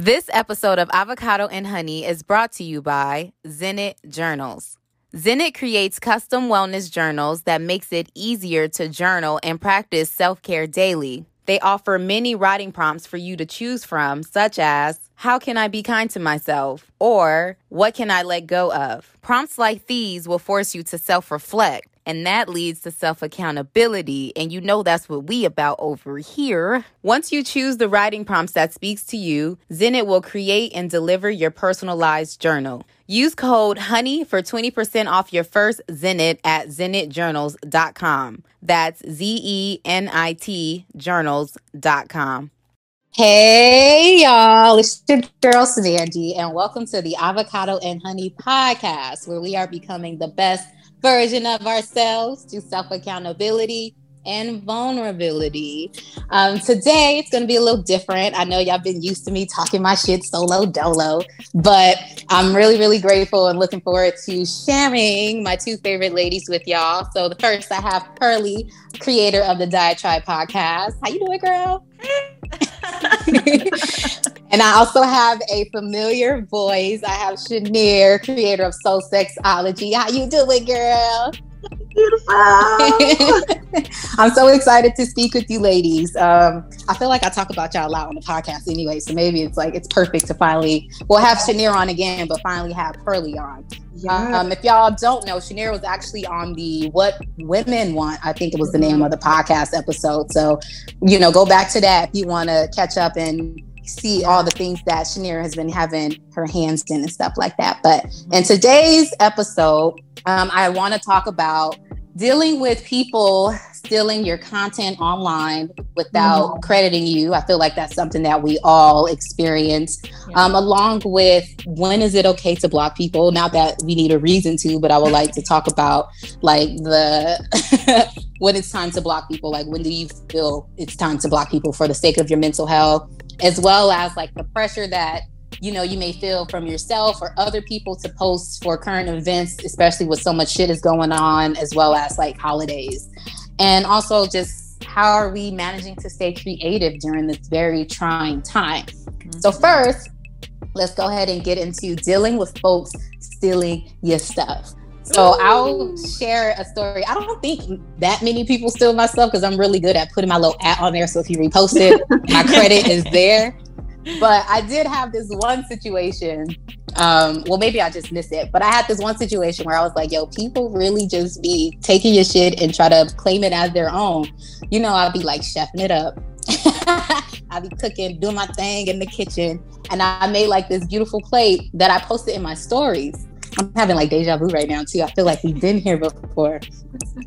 This episode of Avocado and Honey is brought to you by Zenit Journals. Zenit creates custom wellness journals that makes it easier to journal and practice self-care daily. They offer many writing prompts for you to choose from, such as How can I be kind to myself? or What can I let go of? Prompts like these will force you to self-reflect and that leads to self accountability. And you know that's what we about over here. Once you choose the writing prompts that speaks to you, Zenit will create and deliver your personalized journal. Use code HONEY for 20% off your first Zenit at zenitjournals.com. That's Z E N I T journals.com. Hey y'all, it's your girl Sandy, and welcome to the Avocado and Honey podcast, where we are becoming the best version of ourselves to self accountability and vulnerability. Um, today, it's going to be a little different. I know y'all been used to me talking my shit solo dolo, but I'm really, really grateful and looking forward to sharing my two favorite ladies with y'all. So, the first, I have Pearly, creator of the Diatribe podcast. How you doing, girl? and I also have a familiar voice. I have Shanier, creator of Soul Sexology. How you doing, girl? Beautiful. I'm so excited to speak with you, ladies. Um, I feel like I talk about y'all a lot on the podcast anyway, so maybe it's like it's perfect to finally we'll have Shanier on again, but finally have Pearly on. Um, if y'all don't know, Shanier was actually on the What Women Want, I think it was the name of the podcast episode. So, you know, go back to that if you want to catch up and see all the things that Shanier has been having her hands in and stuff like that. But in today's episode, um, I want to talk about dealing with people stealing your content online without mm-hmm. crediting you. I feel like that's something that we all experience, yeah. um, along with when is it okay to block people? Not that we need a reason to, but I would like to talk about like the when it's time to block people. Like when do you feel it's time to block people for the sake of your mental health, as well as like the pressure that you know you may feel from yourself or other people to post for current events especially with so much shit is going on as well as like holidays and also just how are we managing to stay creative during this very trying time mm-hmm. so first let's go ahead and get into dealing with folks stealing your stuff so Ooh. I'll share a story. I don't think that many people steal my stuff because I'm really good at putting my little at on there. So if you repost it, my credit is there but I did have this one situation. Um, well, maybe I just missed it, but I had this one situation where I was like, yo, people really just be taking your shit and try to claim it as their own. You know, I'd be like chefing it up. I'd be cooking, doing my thing in the kitchen. And I made like this beautiful plate that I posted in my stories. I'm having like deja vu right now too. I feel like we've been here before.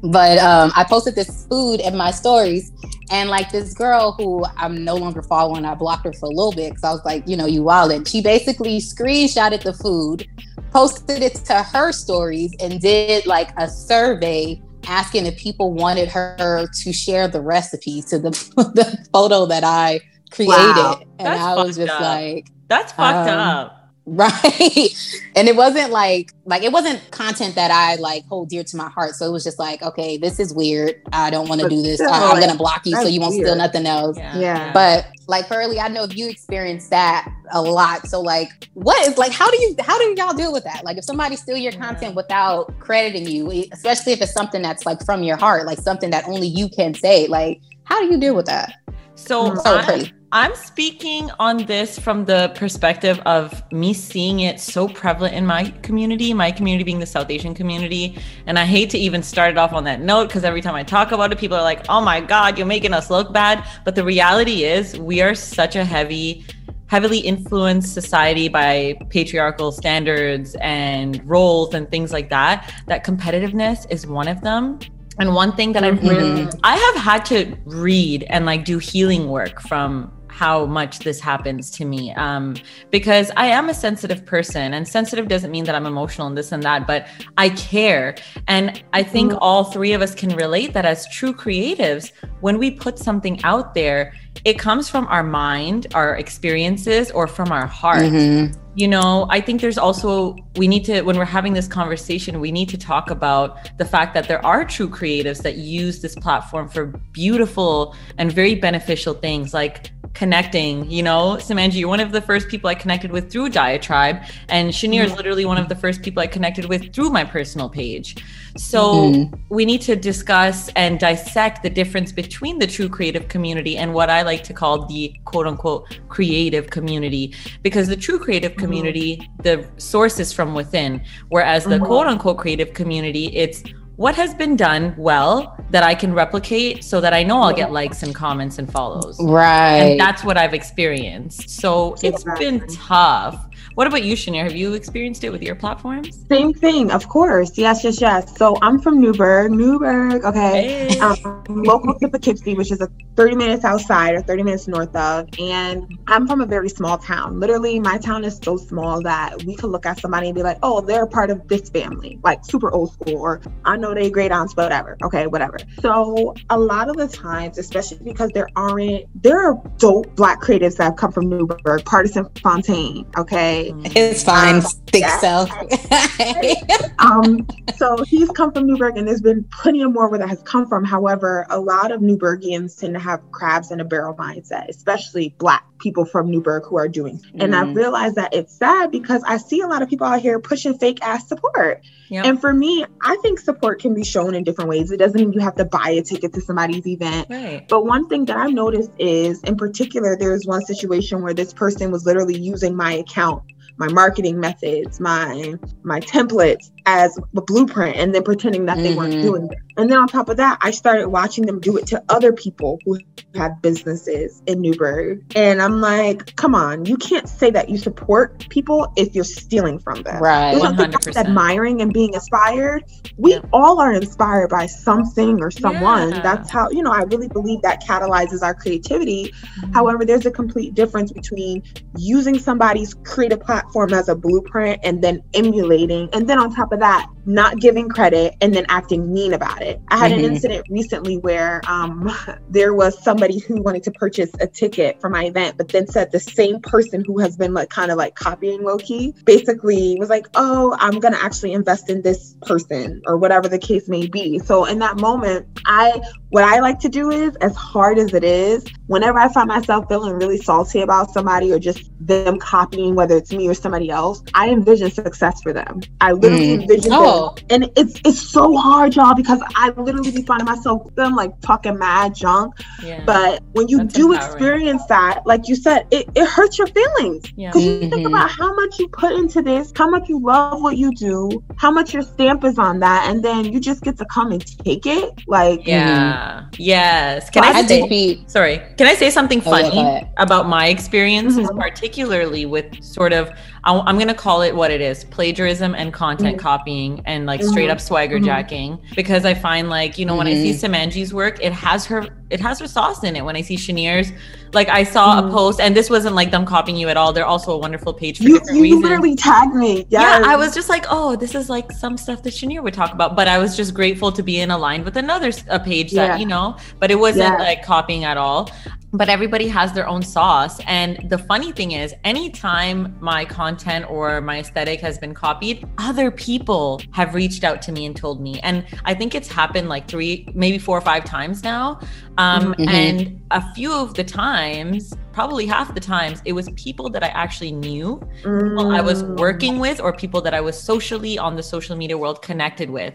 But um, I posted this food in my stories, and like this girl who I'm no longer following, I blocked her for a little bit because I was like, you know, you wildin'. She basically screenshotted the food, posted it to her stories, and did like a survey asking if people wanted her to share the recipe to the, the photo that I created. Wow. And That's I was just up. like, That's fucked um, up right. And it wasn't like like it wasn't content that i like hold dear to my heart. So it was just like okay this is weird. I don't want to do this. I, am gonna block you so you won't weird. steal nothing else. Yeah. yeah. but like Pearly, i know you experienced that a lot. So like what is like how do you how do y'all deal with that? Like if somebody steal your content without crediting you especially if it's something that's like from your heart like something that only you can say like how do you deal with that? So, so I, I'm speaking on this from the perspective of me seeing it so prevalent in my community, my community being the South Asian community. And I hate to even start it off on that note because every time I talk about it, people are like, oh my God, you're making us look bad. But the reality is, we are such a heavy, heavily influenced society by patriarchal standards and roles and things like that, that competitiveness is one of them. And one thing that I've mm-hmm. really, I have had to read and like do healing work from how much this happens to me um, because I am a sensitive person, and sensitive doesn't mean that I'm emotional and this and that, but I care. And I think mm-hmm. all three of us can relate that as true creatives, when we put something out there, it comes from our mind, our experiences, or from our heart. Mm-hmm. You know, I think there's also, we need to, when we're having this conversation, we need to talk about the fact that there are true creatives that use this platform for beautiful and very beneficial things like connecting. You know, Samanji, you're one of the first people I connected with through Diatribe, and Shanir is mm-hmm. literally one of the first people I connected with through my personal page. So mm-hmm. we need to discuss and dissect the difference between the true creative community and what I like to call the quote unquote creative community. Because the true creative mm-hmm. community, mm-hmm. the source is from within, whereas the mm-hmm. quote unquote creative community, it's what has been done well that I can replicate so that I know I'll get likes and comments and follows. Right. And that's what I've experienced. So it's been tough what about you, Shanir? Have you experienced it with your platforms? Same thing, of course. Yes, yes, yes. So I'm from Newburgh, Newburgh, okay, hey. um, local to Poughkeepsie, which is a 30 minutes outside or 30 minutes north of. And I'm from a very small town. Literally, my town is so small that we could look at somebody and be like, oh, they're part of this family, like super old school, or I know they great aunts, whatever. Okay, whatever. So a lot of the times, especially because there aren't, there are dope black creatives that have come from Newburgh, Partisan Fontaine, okay it's fine. Um, Thick yeah. self. um, so he's come from Newburgh, and there's been plenty of more where that has come from. However, a lot of Newburghians tend to have crabs in a barrel mindset, especially Black people from Newburgh who are doing. Mm. And I mm-hmm. realized that it's sad because I see a lot of people out here pushing fake ass support. Yep. And for me, I think support can be shown in different ways. It doesn't mean you have to buy a ticket to somebody's event. Right. But one thing that I've noticed is, in particular, there was one situation where this person was literally using my account my marketing methods, my my templates as a blueprint and then pretending that mm-hmm. they weren't mm-hmm. doing it. And then on top of that, I started watching them do it to other people who had businesses in Newburgh. And I'm like, come on, you can't say that you support people if you're stealing from them. Right. There's 100%. admiring and being inspired. We all are inspired by something or someone. Yeah. That's how, you know, I really believe that catalyzes our creativity. Mm-hmm. However, there's a complete difference between using somebody's creative platform as a blueprint and then emulating. And then on top of that, not giving credit and then acting mean about it. I had mm-hmm. an incident recently where um, there was somebody who wanted to purchase a ticket for my event, but then said the same person who has been like kind of like copying low key basically was like, oh, I'm going to actually invest in this person or whatever the case may be. So in that moment, I what I like to do is, as hard as it is, whenever I find myself feeling really salty about somebody or just them copying, whether it's me or somebody else, I envision success for them. I literally mm. envision oh. them. And it's it's so hard, y'all, because I literally be finding myself them like talking mad junk. Yeah. But when you That's do empowering. experience that, like you said, it, it hurts your feelings. Because yeah. you mm-hmm. think about how much you put into this, how much you love what you do, how much your stamp is on that, and then you just get to come and take it. Like yeah. Mm-hmm Yes. Can I, I say, be, sorry, can I say something funny about my experiences, mm-hmm. particularly with sort of, I'm going to call it what it is plagiarism and content mm-hmm. copying and like straight up mm-hmm. swagger mm-hmm. jacking. Because I find like, you know, when I see mm-hmm. Samanji's work, it has her, it has her sauce in it. When I see Shanir's, like I saw a post and this wasn't like them copying you at all. They're also a wonderful page for you, different you reasons. literally tagged me. Yes. Yeah. I was just like, oh, this is like some stuff that Shanir would talk about. But I was just grateful to be in aligned with another a page that, yeah. you know, but it wasn't yeah. like copying at all but everybody has their own sauce. And the funny thing is, anytime my content or my aesthetic has been copied, other people have reached out to me and told me. And I think it's happened like three, maybe four or five times now. Um, mm-hmm. And a few of the times, probably half the times, it was people that I actually knew, people I was working with, or people that I was socially on the social media world connected with.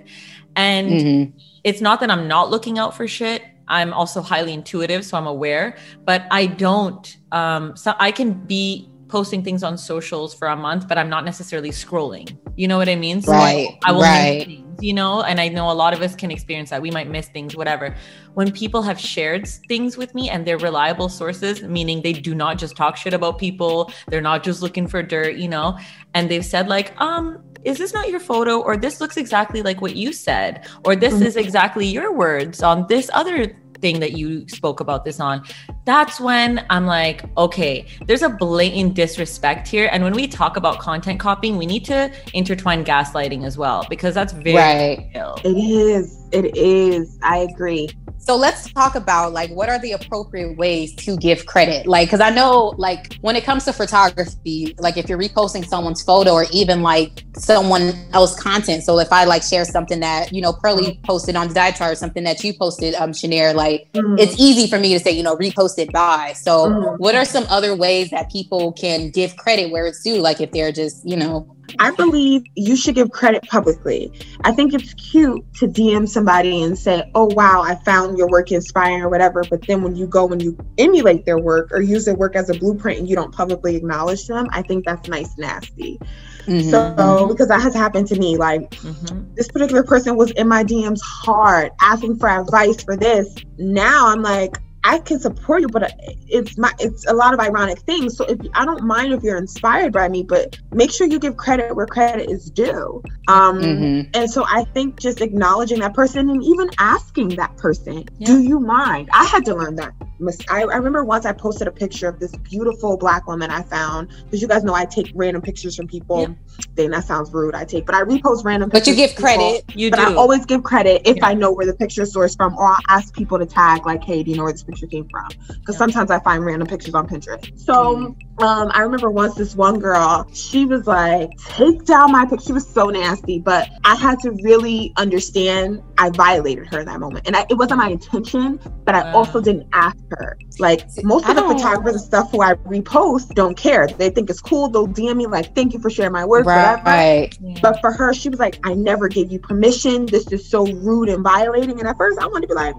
And mm-hmm. it's not that I'm not looking out for shit I'm also highly intuitive, so I'm aware, but I don't. Um, so I can be posting things on socials for a month, but I'm not necessarily scrolling. You know what I mean? So right. I, I will right. Things, you know, and I know a lot of us can experience that. We might miss things, whatever. When people have shared things with me and they're reliable sources, meaning they do not just talk shit about people, they're not just looking for dirt, you know, and they've said like, um, is this not your photo or this looks exactly like what you said or this mm-hmm. is exactly your words on this other thing that you spoke about this on that's when i'm like okay there's a blatant disrespect here. And when we talk about content copying we need to intertwine gaslighting as well because that's very right. ill. it is. It is. I agree So let's talk about like what are the appropriate ways to give credit? Like, because I know like when it comes to photography, like if you're reposting someone's photo or even like someone else content. So if I like share something that you know Pearly posted on the chart, something that you posted, um, Shanir, like mm-hmm. it's easy for me to say you know reposted by. So mm-hmm. what are some other ways that people can give credit where it's due? Like if they're just you know I believe you should give credit publicly. I think it's cute to DM somebody and say, oh, wow, I found your work inspiring or whatever. But then when you go and you emulate their work or use their work as a blueprint and you don't publicly acknowledge them, I think that's nice, nasty. Mm-hmm. So, because that has happened to me, like mm-hmm. this particular person was in my DMs hard, asking for advice for this. Now I'm like, I can support you, but it's my it's a lot of ironic things. So if I don't mind if you're inspired by me, but make sure you give credit where credit is due. Um, mm-hmm. And so I think just acknowledging that person and even asking that person, yeah. do you mind? I had to learn that. I, I remember once I posted a picture of this beautiful black woman I found because you guys know I take random pictures from people. Yeah. Then that sounds rude. I take, but I repost random. But you give credit. You but do. I always give credit if yeah. I know where the picture is sourced from, or I'll ask people to tag like, "Hey, do you know where this picture?" picture came from because yeah. sometimes I find random pictures on Pinterest. So mm-hmm. um, I remember once this one girl, she was like, take down my picture. She was so nasty, but I had to really understand I violated her in that moment. And I, it wasn't my intention, but I also didn't ask her. Like most of the photographers and stuff who I repost don't care. They think it's cool. They'll DM me like, thank you for sharing my work. Right. right. But for her, she was like, I never gave you permission. This is so rude and violating. And at first I wanted to be like,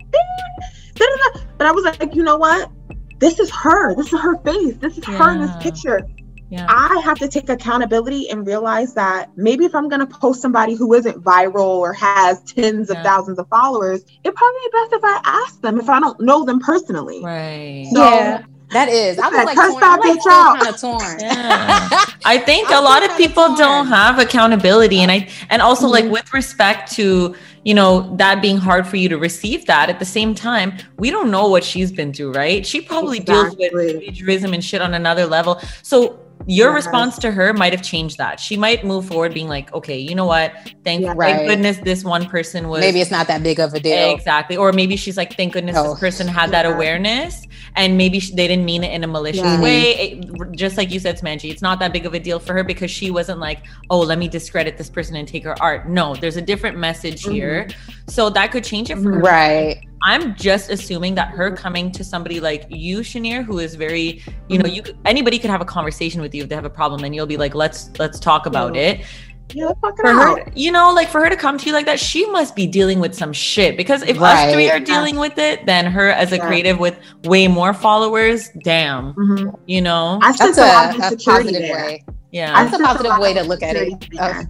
but I was like, you know what? This is her. This is her face. This is yeah. her in this picture. Yeah. I have to take accountability and realize that maybe if I'm going to post somebody who isn't viral or has tens yeah. of thousands of followers, it probably be best if I ask them if I don't know them personally. Right. So, yeah. That is. I was like, torn, I like kind of torn. Yeah. I think a lot of people torn. don't have accountability, and I and also mm-hmm. like with respect to you know that being hard for you to receive that. At the same time, we don't know what she's been through, right? She probably exactly. deals with plagiarism and shit on another level. So your yes. response to her might have changed that. She might move forward being like, okay, you know what? Thank, yeah, right. thank goodness this one person was. Maybe it's not that big of a deal. Exactly. Or maybe she's like, thank goodness oh. this person had yeah. that awareness and maybe she, they didn't mean it in a malicious yeah. way. It, just like you said, Smanji, it's not that big of a deal for her because she wasn't like, oh, let me discredit this person and take her art. No, there's a different message mm-hmm. here. So that could change it for her. Right. I'm just assuming that her coming to somebody like you, Shanir, who is very, you know, you anybody could have a conversation with you if they have a problem, and you'll be like, let's let's talk about yeah. it. Yeah, for her, you know, like for her to come to you like that, she must be dealing with some shit. Because if right. us three are dealing yeah. with it, then her as a yeah. creative with way more followers, damn, mm-hmm. you know, I that's a, a positive there. way. Yeah, that's a positive way to look at it. Uh,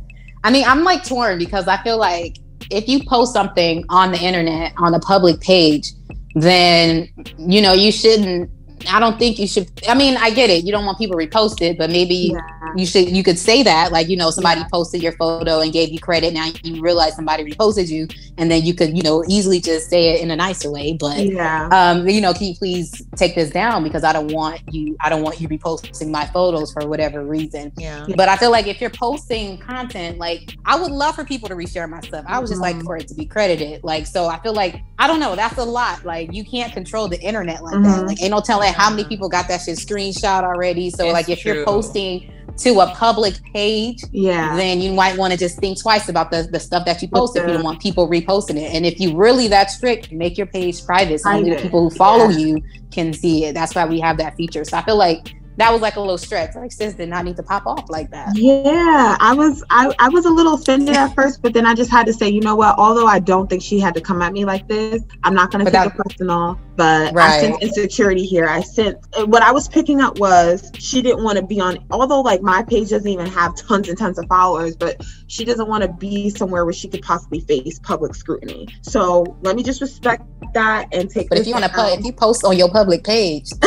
I mean, I'm like torn because I feel like if you post something on the internet on a public page, then you know you shouldn't I don't think you should. I mean, I get it. You don't want people reposted, but maybe yeah. you should. You could say that, like, you know, somebody yeah. posted your photo and gave you credit. Now you realize somebody reposted you, and then you could, you know, easily just say it in a nicer way. But, yeah. um, you know, can you please take this down because I don't want you. I don't want you reposting my photos for whatever reason. Yeah. But I feel like if you're posting content, like, I would love for people to reshare my stuff. I would just mm-hmm. like for it to be credited. Like, so I feel like I don't know. That's a lot. Like, you can't control the internet like mm-hmm. that. Like, ain't no telling how many people got that shit screenshot already. So it's like if true. you're posting to a public page, yeah, then you might want to just think twice about the, the stuff that you post if you don't want people reposting it. And if you really that strict, make your page private so only the people who follow yeah. you can see it. That's why we have that feature. So I feel like that was like a little stretch. Like sis did not need to pop off like that. Yeah, I was I, I was a little offended at first, but then I just had to say, you know what? Although I don't think she had to come at me like this, I'm not going to take that, it personal. But right. I sense insecurity here. I sense what I was picking up was she didn't want to be on. Although like my page doesn't even have tons and tons of followers, but she doesn't want to be somewhere where she could possibly face public scrutiny. So let me just respect that and take. But if you want to put, if you post on your public page.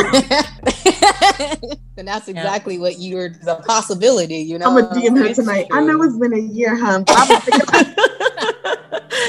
then that's exactly yeah. what you're the possibility, you know. I'm gonna DM her tonight. I know it's been a year, huh?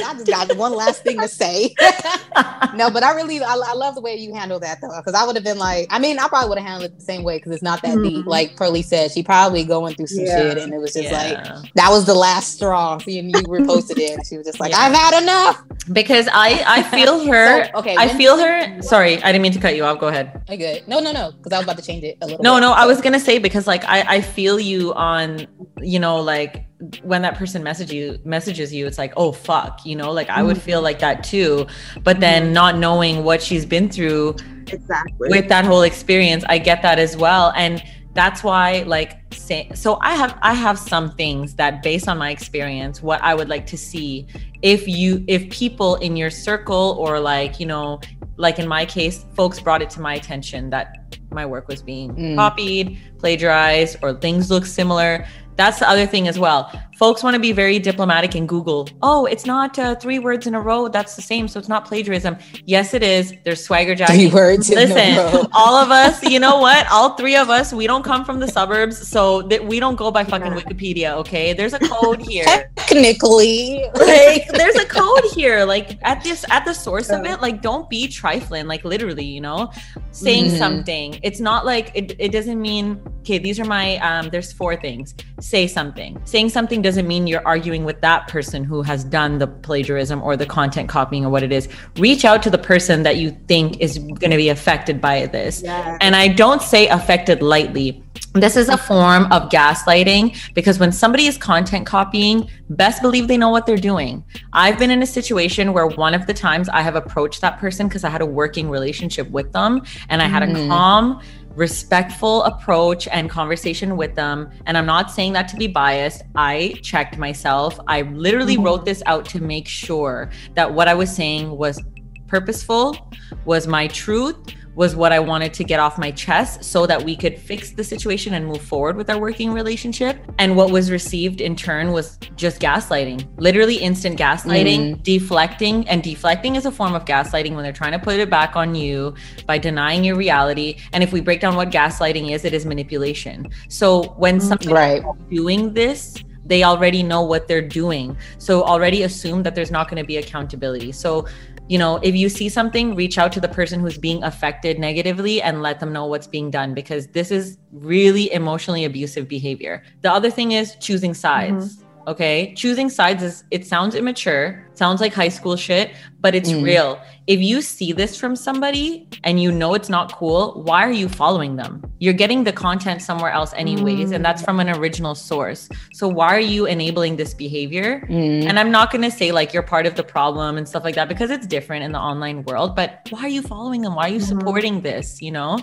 I just got one last thing to say. no, but I really, I, I, love the way you handle that though, because I would have been like, I mean, I probably would have handled it the same way because it's not that mm-hmm. deep. Like Pearly said, she probably going through some yeah. shit, and it was just yeah. like that was the last straw. Seeing you reposted it, and she was just like, yeah. I've had enough. Because I, I feel her. so, okay, I feel her. Sorry, I didn't mean to cut you off. Go ahead. I good. No, no, no, because I was about to change it a little. No, bit, no, so. I was gonna say because like I, I feel you on, you know, like when that person message you messages you it's like oh fuck you know like i would feel like that too but then mm-hmm. not knowing what she's been through exactly with that whole experience i get that as well and that's why like say so i have i have some things that based on my experience what i would like to see if you if people in your circle or like you know like in my case folks brought it to my attention that my work was being mm. copied plagiarized or things look similar that's the other thing as well. Folks want to be very diplomatic in Google. Oh, it's not uh, three words in a row. That's the same. So it's not plagiarism. Yes, it is. There's swagger jacking. Three words. Listen, all of us, you know what? All three of us, we don't come from the suburbs. So that we don't go by fucking Wikipedia. Okay. There's a code here. Technically. Like there's a code here. Like at this, at the source of it, like don't be trifling. Like literally, you know, saying mm-hmm. something. It's not like it, it doesn't mean, okay, these are my, um, there's four things say something. Saying something doesn't mean you're arguing with that person who has done the plagiarism or the content copying or what it is. Reach out to the person that you think is going to be affected by this. Yeah. And I don't say affected lightly. This is a form of gaslighting because when somebody is content copying, best believe they know what they're doing. I've been in a situation where one of the times I have approached that person because I had a working relationship with them and I had a mm. calm, respectful approach and conversation with them. And I'm not saying that to be biased. I checked myself. I literally mm-hmm. wrote this out to make sure that what I was saying was purposeful, was my truth, was what I wanted to get off my chest so that we could fix the situation and move forward with our working relationship. And what was received in turn was just gaslighting, literally instant gaslighting, mm. deflecting. And deflecting is a form of gaslighting when they're trying to put it back on you by denying your reality. And if we break down what gaslighting is, it is manipulation. So when mm, somebody right. doing this, they already know what they're doing. So already assume that there's not going to be accountability. So you know, if you see something, reach out to the person who's being affected negatively and let them know what's being done because this is really emotionally abusive behavior. The other thing is choosing sides. Mm-hmm. Okay. Choosing sides is, it sounds immature, sounds like high school shit, but it's mm. real. If you see this from somebody and you know it's not cool, why are you following them? You're getting the content somewhere else, anyways, mm. and that's from an original source. So why are you enabling this behavior? Mm. And I'm not going to say like you're part of the problem and stuff like that because it's different in the online world, but why are you following them? Why are you mm-hmm. supporting this? You know?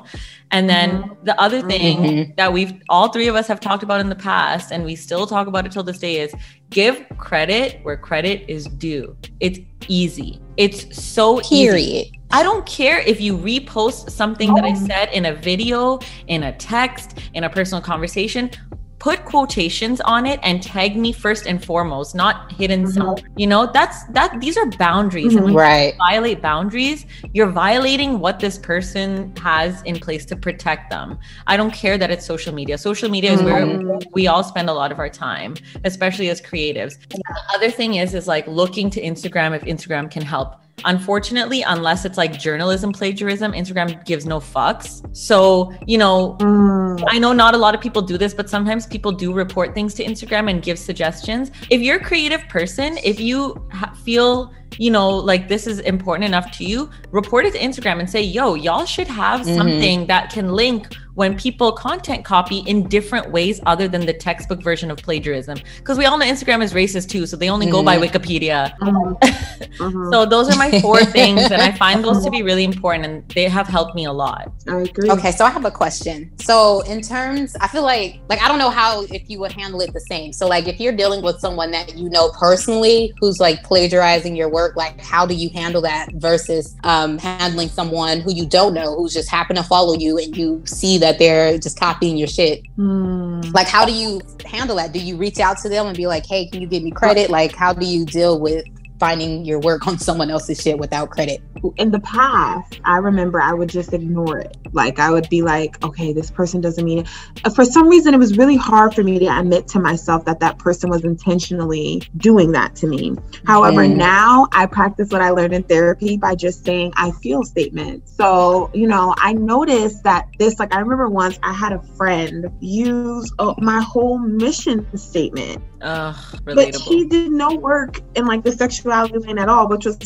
And then mm-hmm. the other thing mm-hmm. that we've all three of us have talked about in the past, and we still talk about it till this day, is give credit where credit is due. It's easy. It's so period. Easy. I don't care if you repost something that I oh. said in a video, in a text, in a personal conversation put quotations on it and tag me first and foremost, not hidden mm-hmm. You know, that's that these are boundaries. Mm-hmm. right. violate boundaries, you're violating what this person has in place to protect them. I don't care that it's social media. Social media is mm-hmm. where we all spend a lot of our time, especially as creatives. The other thing is is like looking to Instagram if Instagram can help Unfortunately, unless it's like journalism plagiarism, Instagram gives no fucks. So, you know, mm. I know not a lot of people do this, but sometimes people do report things to Instagram and give suggestions. If you're a creative person, if you ha- feel you know, like this is important enough to you, report it to Instagram and say, yo, y'all should have mm-hmm. something that can link when people content copy in different ways other than the textbook version of plagiarism. Because we all know Instagram is racist too, so they only mm-hmm. go by mm-hmm. Wikipedia. Mm-hmm. so those are my four things, and I find those to be really important, and they have helped me a lot. I agree. Okay, so I have a question. So in terms, I feel like like I don't know how if you would handle it the same. So like if you're dealing with someone that you know personally who's like plagiarizing your work, like how do you handle that versus um, handling someone who you don't know who's just happen to follow you and you see that that they're just copying your shit. Mm. Like, how do you handle that? Do you reach out to them and be like, hey, can you give me credit? Like, how do you deal with finding your work on someone else's shit without credit. In the past, I remember I would just ignore it. Like I would be like, okay, this person doesn't mean it. For some reason, it was really hard for me to admit to myself that that person was intentionally doing that to me. However, mm. now I practice what I learned in therapy by just saying I feel statements. So, you know, I noticed that this, like, I remember once I had a friend use uh, my whole mission statement. Ugh. But she did no work in like the sexuality lane at all, which was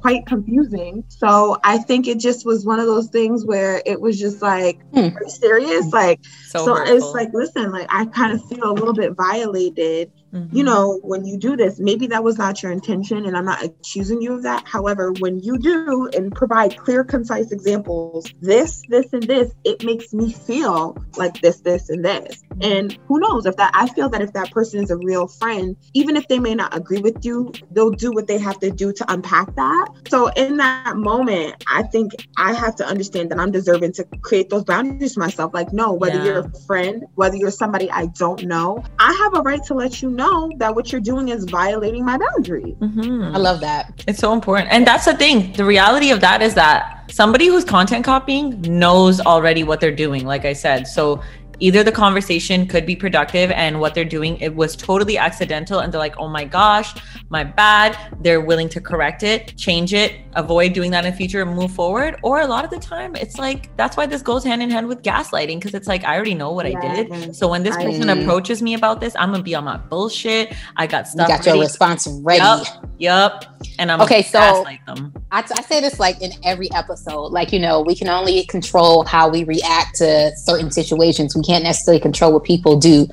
quite confusing. So I think it just was one of those things where it was just like hmm. serious. Like so, so it's like, listen, like I kind of feel a little bit violated Mm-hmm. You know, when you do this, maybe that was not your intention, and I'm not accusing you of that. However, when you do and provide clear, concise examples, this, this, and this, it makes me feel like this, this, and this. And who knows if that, I feel that if that person is a real friend, even if they may not agree with you, they'll do what they have to do to unpack that. So in that moment, I think I have to understand that I'm deserving to create those boundaries for myself. Like, no, whether yeah. you're a friend, whether you're somebody I don't know, I have a right to let you know that what you're doing is violating my boundary. Mm-hmm. I love that. It's so important. And that's the thing. The reality of that is that somebody who's content copying knows already what they're doing, like I said. So either the conversation could be productive and what they're doing it was totally accidental and they're like oh my gosh my bad they're willing to correct it change it avoid doing that in the future and move forward or a lot of the time it's like that's why this goes hand in hand with gaslighting because it's like i already know what yeah, i did so when this person I, approaches me about this i'm gonna be on my bullshit i got stuff you got ready. your response ready yep, yep. and i'm okay so them. I, I say this like in every episode like you know we can only control how we react to certain situations we can't necessarily control what people do.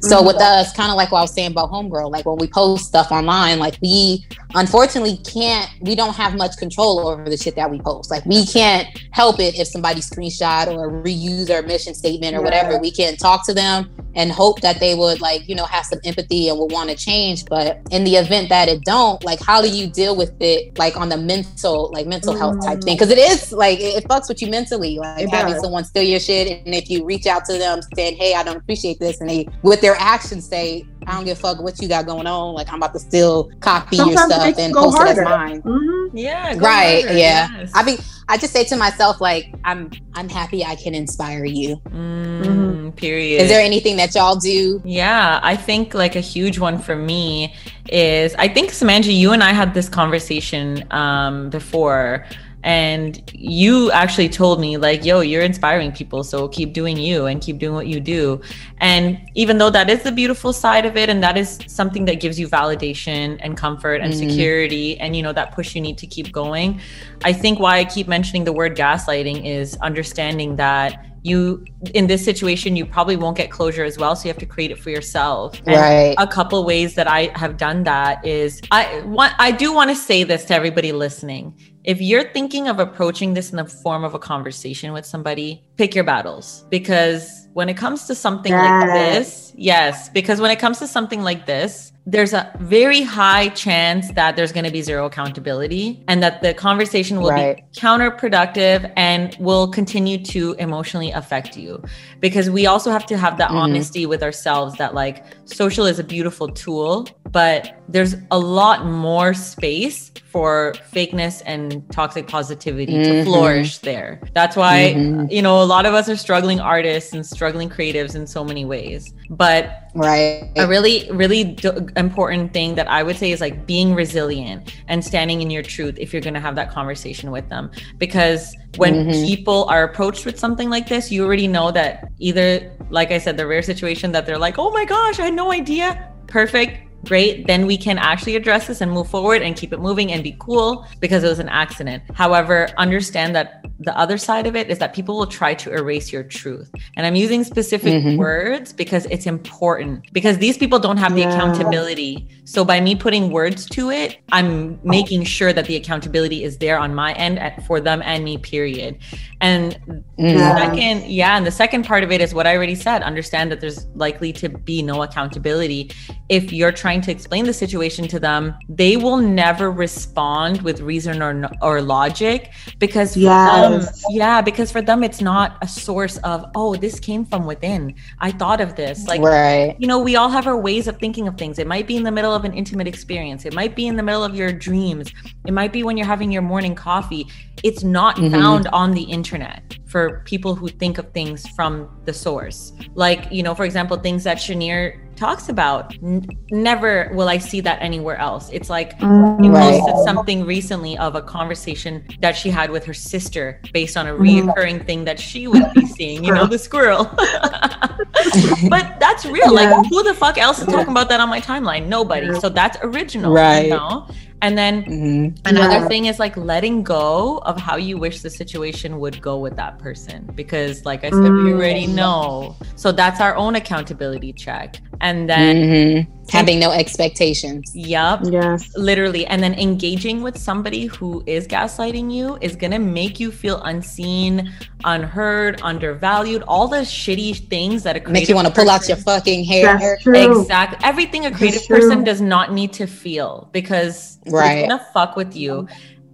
So mm-hmm. with us, kind of like what I was saying about homegirl, like when we post stuff online, like we unfortunately can't we don't have much control over the shit that we post like we can't help it if somebody screenshot or reuse our mission statement or whatever we can talk to them and hope that they would like you know have some empathy and would want to change but in the event that it don't like how do you deal with it like on the mental like mental mm. health type thing because it is like it, it, fucks with you mentally like it having does. someone steal your shit and if you reach out to them saying hey i don't appreciate this and they with their actions say I don't give a fuck what you got going on. Like I'm about to still copy Sometimes your stuff and post harder. it as mine. Mm-hmm. Yeah. Right. Harder. Yeah. Yes. I mean, I just say to myself, like, I'm I'm happy I can inspire you. Mm-hmm. Period. Is there anything that y'all do? Yeah, I think like a huge one for me is I think Samantha, you and I had this conversation um, before and you actually told me like yo you're inspiring people so keep doing you and keep doing what you do. And even though that is the beautiful side of it and that is something that gives you validation and comfort and mm-hmm. security and you know that push you need to keep going i think why i keep mentioning the word gaslighting is understanding that you in this situation you probably won't get closure as well so you have to create it for yourself. And right. a couple ways that i have done that is i want i do want to say this to everybody listening if you're thinking of approaching this in the form of a conversation with somebody, pick your battles because when it comes to something like this, yes, because when it comes to something like this, there's a very high chance that there's going to be zero accountability and that the conversation will right. be counterproductive and will continue to emotionally affect you because we also have to have that mm-hmm. honesty with ourselves that like social is a beautiful tool but there's a lot more space for fakeness and toxic positivity mm-hmm. to flourish there that's why mm-hmm. you know lot of us are struggling artists and struggling creatives in so many ways. But right. a really really d- important thing that i would say is like being resilient and standing in your truth if you're going to have that conversation with them. Because when mm-hmm. people are approached with something like this you already know that either like i said the rare situation that they're like oh my gosh i had no idea. Perfect great, then we can actually address this and move forward and keep it moving and be cool because it was an accident. However, understand that the other side of it is that people will try to erase your truth. And I'm using specific mm-hmm. words because it's important because these people don't have the yeah. accountability. So by me putting words to it, I'm making sure that the accountability is there on my end at, for them and me, period. And yeah. the second, yeah, and the second part of it is what I already said. Understand that there's likely to be no accountability if you're trying to explain the situation to them, they will never respond with reason or or logic because yes. them, yeah, because for them it's not a source of oh this came from within. I thought of this like right. you know we all have our ways of thinking of things. It might be in the middle of an intimate experience. It might be in the middle of your dreams. It might be when you're having your morning coffee. It's not mm-hmm. found on the internet for people who think of things from the source. Like, you know, for example, things that Shanir talks about. N- never will I see that anywhere else. It's like mm, you right. posted something recently of a conversation that she had with her sister based on a mm-hmm. reoccurring mm. thing that she would be seeing, you know, the squirrel. but that's real. Yeah. Like who the fuck else is talking about that on my timeline? Nobody. So that's original. Right. You know? And then mm-hmm. another yeah. thing is like letting go of how you wish the situation would go with that person. Because, like I said, mm-hmm. we already mm. know. So that's our own accountability check. And then mm-hmm having no expectations. Yep. Yes. Literally. And then engaging with somebody who is gaslighting you is going to make you feel unseen, unheard, undervalued, all the shitty things that a creative make you want to pull out your fucking hair. Exactly. Everything a creative person does not need to feel because right. it's going to fuck with you.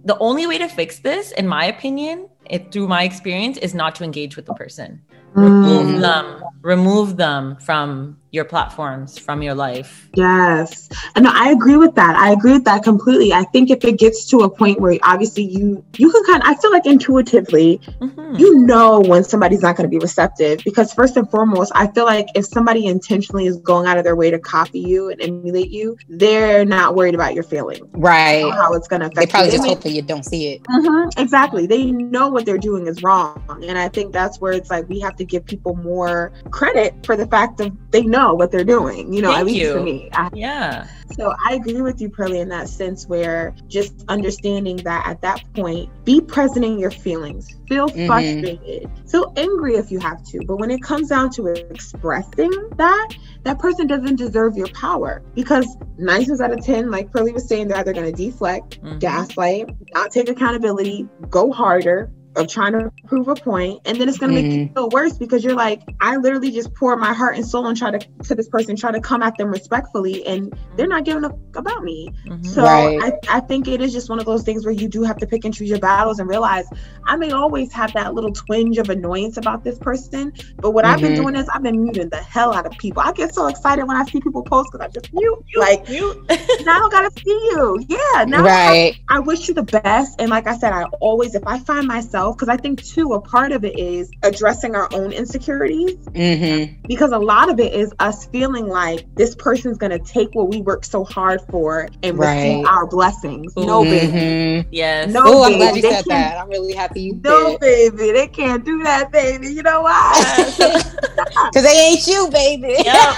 The only way to fix this, in my opinion, it through my experience, is not to engage with the person. Remove mm. them. Remove them from your platforms from your life. Yes. And I agree with that. I agree with that completely. I think if it gets to a point where obviously you you can kind of I feel like intuitively mm-hmm. you know when somebody's not going to be receptive because first and foremost, I feel like if somebody intentionally is going out of their way to copy you and emulate you, they're not worried about your feeling. Right. How it's going to affect They probably you. just hoping you don't see it. Mm-hmm. Exactly. They know what they're doing is wrong. And I think that's where it's like we have to give people more credit for the fact that they know know what they're doing, you know, Thank at least you. for me. I, yeah. So I agree with you, Pearly, in that sense where just understanding that at that point, be present in your feelings. Feel mm-hmm. frustrated. Feel angry if you have to. But when it comes down to expressing that, that person doesn't deserve your power. Because nine times out of ten, like Pearly was saying, they're either gonna deflect, mm-hmm. gaslight, not take accountability, go harder, of trying to prove a point and then it's going to mm-hmm. make you mm-hmm. feel worse because you're like i literally just pour my heart and soul and try to to this person try to come at them respectfully and they're not giving a about me mm-hmm. so right. I, I think it is just one of those things where you do have to pick and choose your battles and realize i may always have that little twinge of annoyance about this person but what mm-hmm. i've been mm-hmm. doing is i've been muting the hell out of people i get so excited when i see people post because i just mute like mute. now i don't gotta see you yeah now right I, I wish you the best and like i said i always if i find myself yourself because i think too a part of it is addressing our own insecurities mm-hmm. because a lot of it is us feeling like this person's going to take what we work so hard for and right. receive our blessings Ooh. no baby mm-hmm. yes no Ooh, baby. i'm glad you they said that i'm really happy you did. no did. baby they can't do that baby you know why because they ain't you baby yep.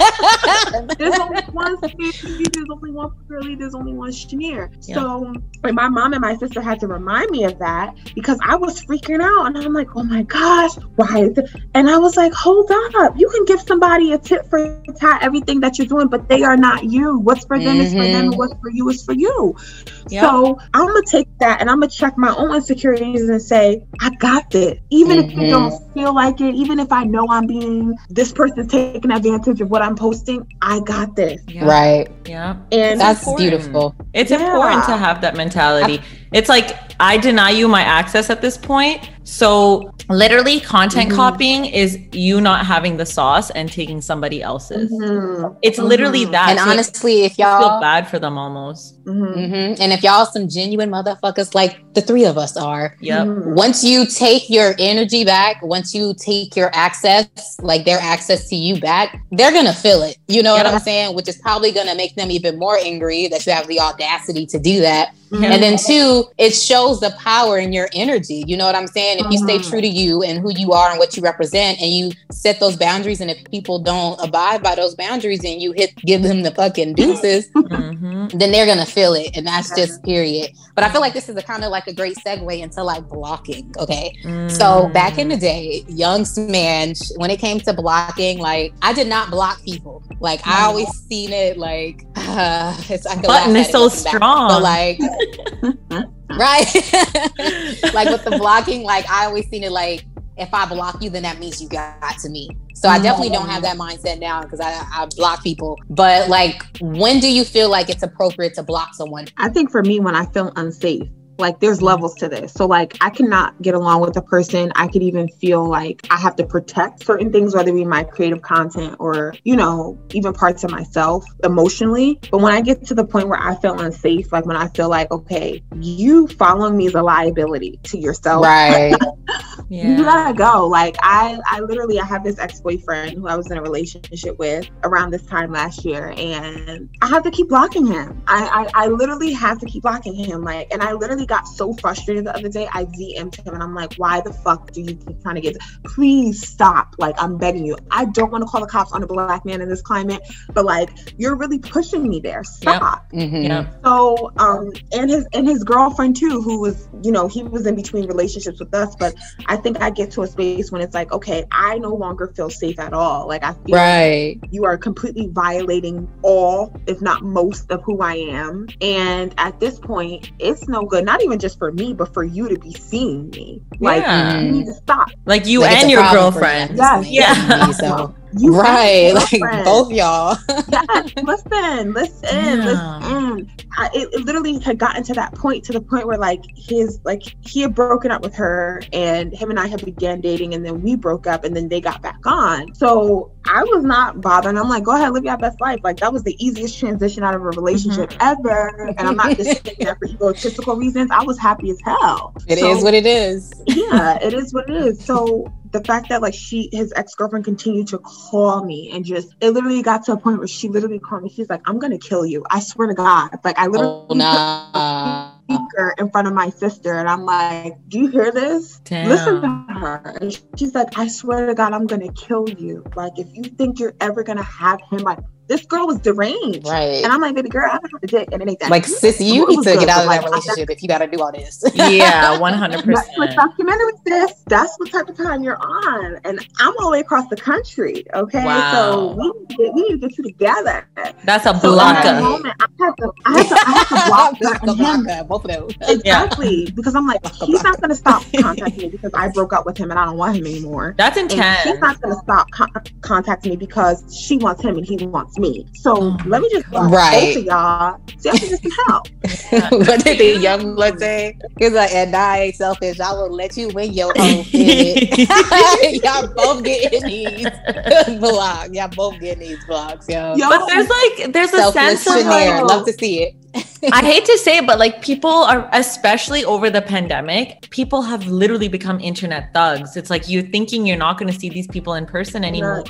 there's only one there's only one Pearly, there's only one Shanir. Yep. so my mom and my sister had to remind me of that because i was free freaking out. And I'm like, oh my gosh, why? And I was like, hold on up. You can give somebody a tip for tat, everything that you're doing, but they are not you. What's for them mm-hmm. is for them, mm-hmm. what's for you is for you. Yep. So I'm gonna take that and I'm gonna check my own insecurities and say, I got this. Even mm-hmm. if you don't mm-hmm. feel like it, even if I know I'm being this person's taking advantage of what I'm posting, I got this. Yeah. Right. Yeah. And that's important. beautiful. It's yeah. important to have that mentality. I- it's like I deny you my access at this point. So literally content mm-hmm. copying is you not having the sauce and taking somebody else's. Mm-hmm. It's mm-hmm. literally that. And so honestly, if y'all feel bad for them almost. Mm-hmm. Mm-hmm. And if y'all some genuine motherfuckers like the three of us are, yep. Mm-hmm. once you take your energy back, once you take your access, like their access to you back, they're gonna feel it. You know yep. what I'm saying? Which is probably gonna make them even more angry that you have the audacity to do that. And then two, it shows the power in your energy. You know what I'm saying? If you stay true to you and who you are and what you represent and you set those boundaries and if people don't abide by those boundaries and you hit give them the fucking deuces mm-hmm. then they're gonna feel it and that's just period. But i feel like this is a kind of like a great segue into like blocking okay? Mm. so back in the day young man when it came to blocking like i did not block people. Like i always seen it like uh, it's I button is so strong but like right? like with the blocking, like I always seen it like if I block you, then that means you got to me. So I oh, definitely don't have that mindset now because I, I block people. But like, when do you feel like it's appropriate to block someone? I think for me, when I feel unsafe, like there's levels to this. So like I cannot get along with a person. I could even feel like I have to protect certain things, whether it be my creative content or, you know, even parts of myself emotionally. But when I get to the point where I feel unsafe, like when I feel like, okay, you following me is a liability to yourself. Right. yeah. You gotta go. Like I I literally I have this ex-boyfriend who I was in a relationship with around this time last year and I have to keep blocking him. I I, I literally have to keep blocking him. Like and I literally got so frustrated the other day. I DM'd him and I'm like, why the fuck do you keep trying to get? Please stop. Like, I'm begging you. I don't want to call the cops on a black man in this climate, but like, you're really pushing me there. Stop. Yep. Mm-hmm. Yep. So, um, and his and his girlfriend too, who was, you know, he was in between relationships with us, but I think I get to a space when it's like, okay, I no longer feel safe at all. Like I feel right. Like you are completely violating all, if not most, of who I am. And at this point, it's no good. Not not even just for me, but for you to be seeing me. Like yeah. you need to stop. Like you like and your girlfriend. Yes. Yeah. So you right, like both y'all. yes, listen, listen, yeah. listen. I, it, it, literally had gotten to that point, to the point where like his, like he had broken up with her, and him and I had began dating, and then we broke up, and then they got back on. So I was not bothering. I'm like, go ahead, live your best life. Like that was the easiest transition out of a relationship mm-hmm. ever. And I'm not just saying that for egotistical reasons. I was happy as hell. It so, is what it is. yeah, it is what it is. So the fact that like she his ex-girlfriend continued to call me and just it literally got to a point where she literally called me she's like i'm gonna kill you i swear to god like i literally oh, nah. Speaker in front of my sister and i'm like do you hear this? Damn. listen to her. And she's like i swear to god i'm gonna kill you. Like if you think you're ever gonna have him like this girl was deranged. Right. And I'm like, baby girl, I don't have to dick and it ain't that. Like, sis, you need to get out of like, that relationship if you got to do all this. yeah, 100%. Netflix documentary, sis. That's what type of time you're on. And I'm all the way across the country. Okay. Wow. So we, we need to get you together. That's a blocker. So moment, I have to, I have to, I have to block the blocker, both of those. Exactly. Yeah. Because I'm like, he's not going to stop contacting me because I broke up with him and I don't want him anymore. That's intense. And she's not going to stop con- contacting me because she wants him and he wants me. So oh let me just right. both of y'all. See, I can just help. what did the young blood say? He's like, and I ain't selfish. I will let you win your own y'all both getting these blocks. Y'all both getting these blocks, yo. yo but there's like there's a sense of like, love to see it. I hate to say it, but like people are, especially over the pandemic, people have literally become internet thugs. It's like you're thinking you're not going to see these people in person anymore,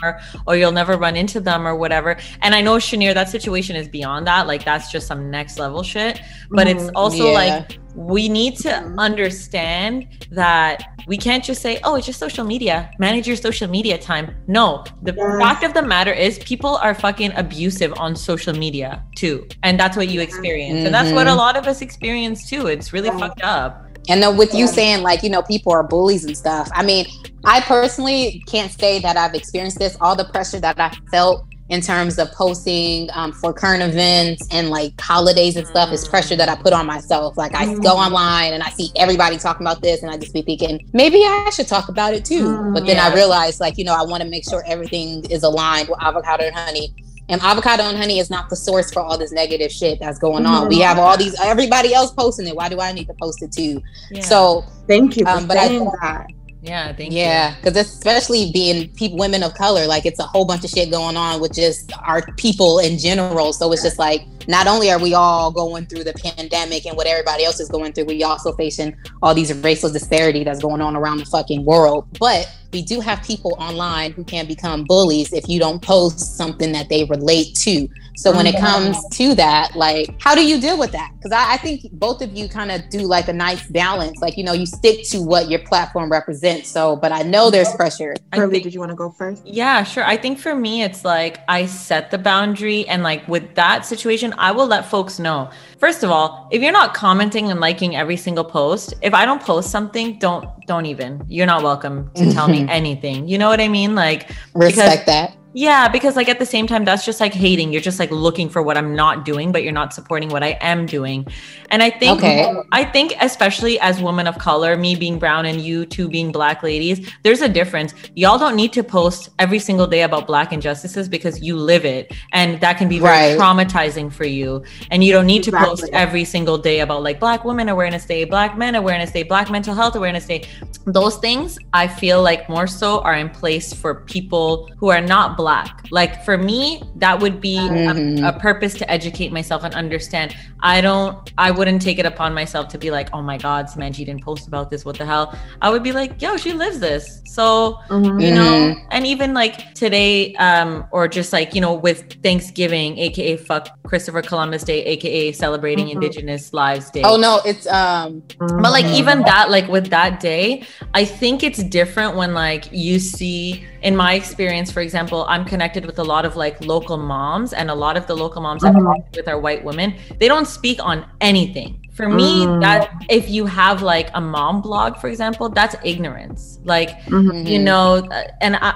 or you'll never run into them or whatever. And I know Shanir, that situation is beyond that. Like that's just some next level shit. But mm-hmm. it's also yeah. like we need to mm-hmm. understand that we can't just say, oh, it's just social media. Manage your social media time. No, the yes. fact of the matter is people are fucking abusive on social media too. And that's what you experience. Mm-hmm. And that's what a mm-hmm. lot of us experience too. It's really yeah. fucked up. And then with you saying like, you know, people are bullies and stuff. I mean, I personally can't say that I've experienced this. All the pressure that I felt in terms of posting um, for current events and like holidays and stuff is pressure that I put on myself. Like I mm. go online and I see everybody talking about this and I just be thinking, maybe I should talk about it too. Mm, but then yeah. I realized like, you know, I want to make sure everything is aligned with avocado and honey. And avocado and honey is not the source for all this negative shit that's going mm-hmm. on. We have all these everybody else posting it. Why do I need to post it too? Yeah. So thank you for um, but saying I, that. Yeah, thank yeah, because especially being people, women of color, like it's a whole bunch of shit going on with just our people in general. So it's just like not only are we all going through the pandemic and what everybody else is going through, we also facing all these racial disparity that's going on around the fucking world. But we do have people online who can become bullies if you don't post something that they relate to. So when it mm-hmm. comes to that, like, how do you deal with that? Because I, I, think both of you kind of do like a nice balance. Like, you know, you stick to what your platform represents. So, but I know there's pressure. Curly, did you want to go first? Yeah, sure. I think for me, it's like I set the boundary, and like with that situation, I will let folks know. First of all, if you're not commenting and liking every single post, if I don't post something, don't don't even. You're not welcome to tell me anything. You know what I mean? Like respect that Yeah, because like at the same time, that's just like hating. You're just like looking for what I'm not doing, but you're not supporting what I am doing. And I think, okay. I think especially as women of color, me being brown and you two being black ladies, there's a difference. Y'all don't need to post every single day about black injustices because you live it, and that can be very right. traumatizing for you. And you don't need to exactly. post every single day about like Black Women Awareness Day, Black Men Awareness Day, Black Mental Health Awareness Day. Those things I feel like more so are in place for people who are not black black. Like for me, that would be mm-hmm. a, a, purpose to educate myself and understand. I don't, I wouldn't take it upon myself to be like, oh my God, Samanji didn't post about this. What the hell? I would be like, yo, she lives this. So, mm-hmm. you know, mm-hmm. and even like today, um, or just like, you know, with Thanksgiving, AKA fuck Christopher Columbus Day, AKA celebrating mm-hmm. Indigenous Lives Day. Oh no, it's, um, but like even that, like with that day, I think it's different when like you see, in my experience, for example, I'm connected with a lot of like local moms, and a lot of the local moms mm-hmm. I'm with are white women. They don't speak on anything for me mm. that if you have like a mom blog for example that's ignorance like mm-hmm. you know and i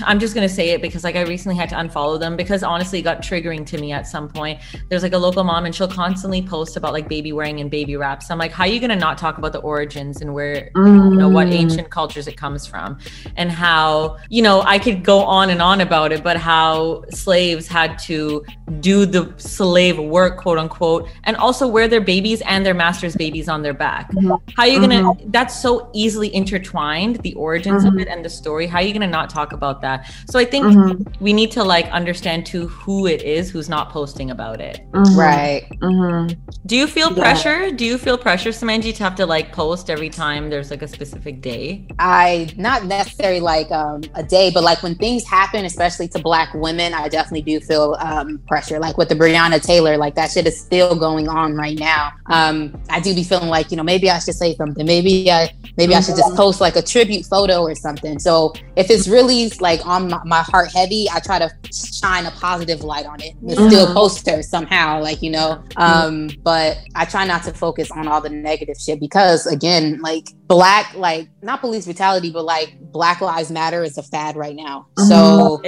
i'm just going to say it because like i recently had to unfollow them because honestly it got triggering to me at some point there's like a local mom and she'll constantly post about like baby wearing and baby wraps i'm like how are you going to not talk about the origins and where mm. you know what mm. ancient cultures it comes from and how you know i could go on and on about it but how slaves had to do the slave work quote unquote and also wear their babies and and their master's babies on their back. Mm-hmm. How are you gonna? Mm-hmm. That's so easily intertwined. The origins mm-hmm. of it and the story. How are you gonna not talk about that? So I think mm-hmm. we need to like understand to who it is who's not posting about it. Mm-hmm. Right. Mm-hmm. Do you feel yeah. pressure? Do you feel pressure, Samanji, to have to like post every time there's like a specific day? I not necessarily like um, a day, but like when things happen, especially to Black women, I definitely do feel um, pressure. Like with the Breonna Taylor, like that shit is still going on right now. Um, um, I do be feeling like, you know, maybe I should say something. Maybe I maybe I should just post like a tribute photo or something. So if it's really like on my, my heart heavy, I try to shine a positive light on it and mm-hmm. still post her somehow, like, you know. Um, but I try not to focus on all the negative shit because again, like black like not police brutality but like black lives matter is a fad right now mm-hmm. so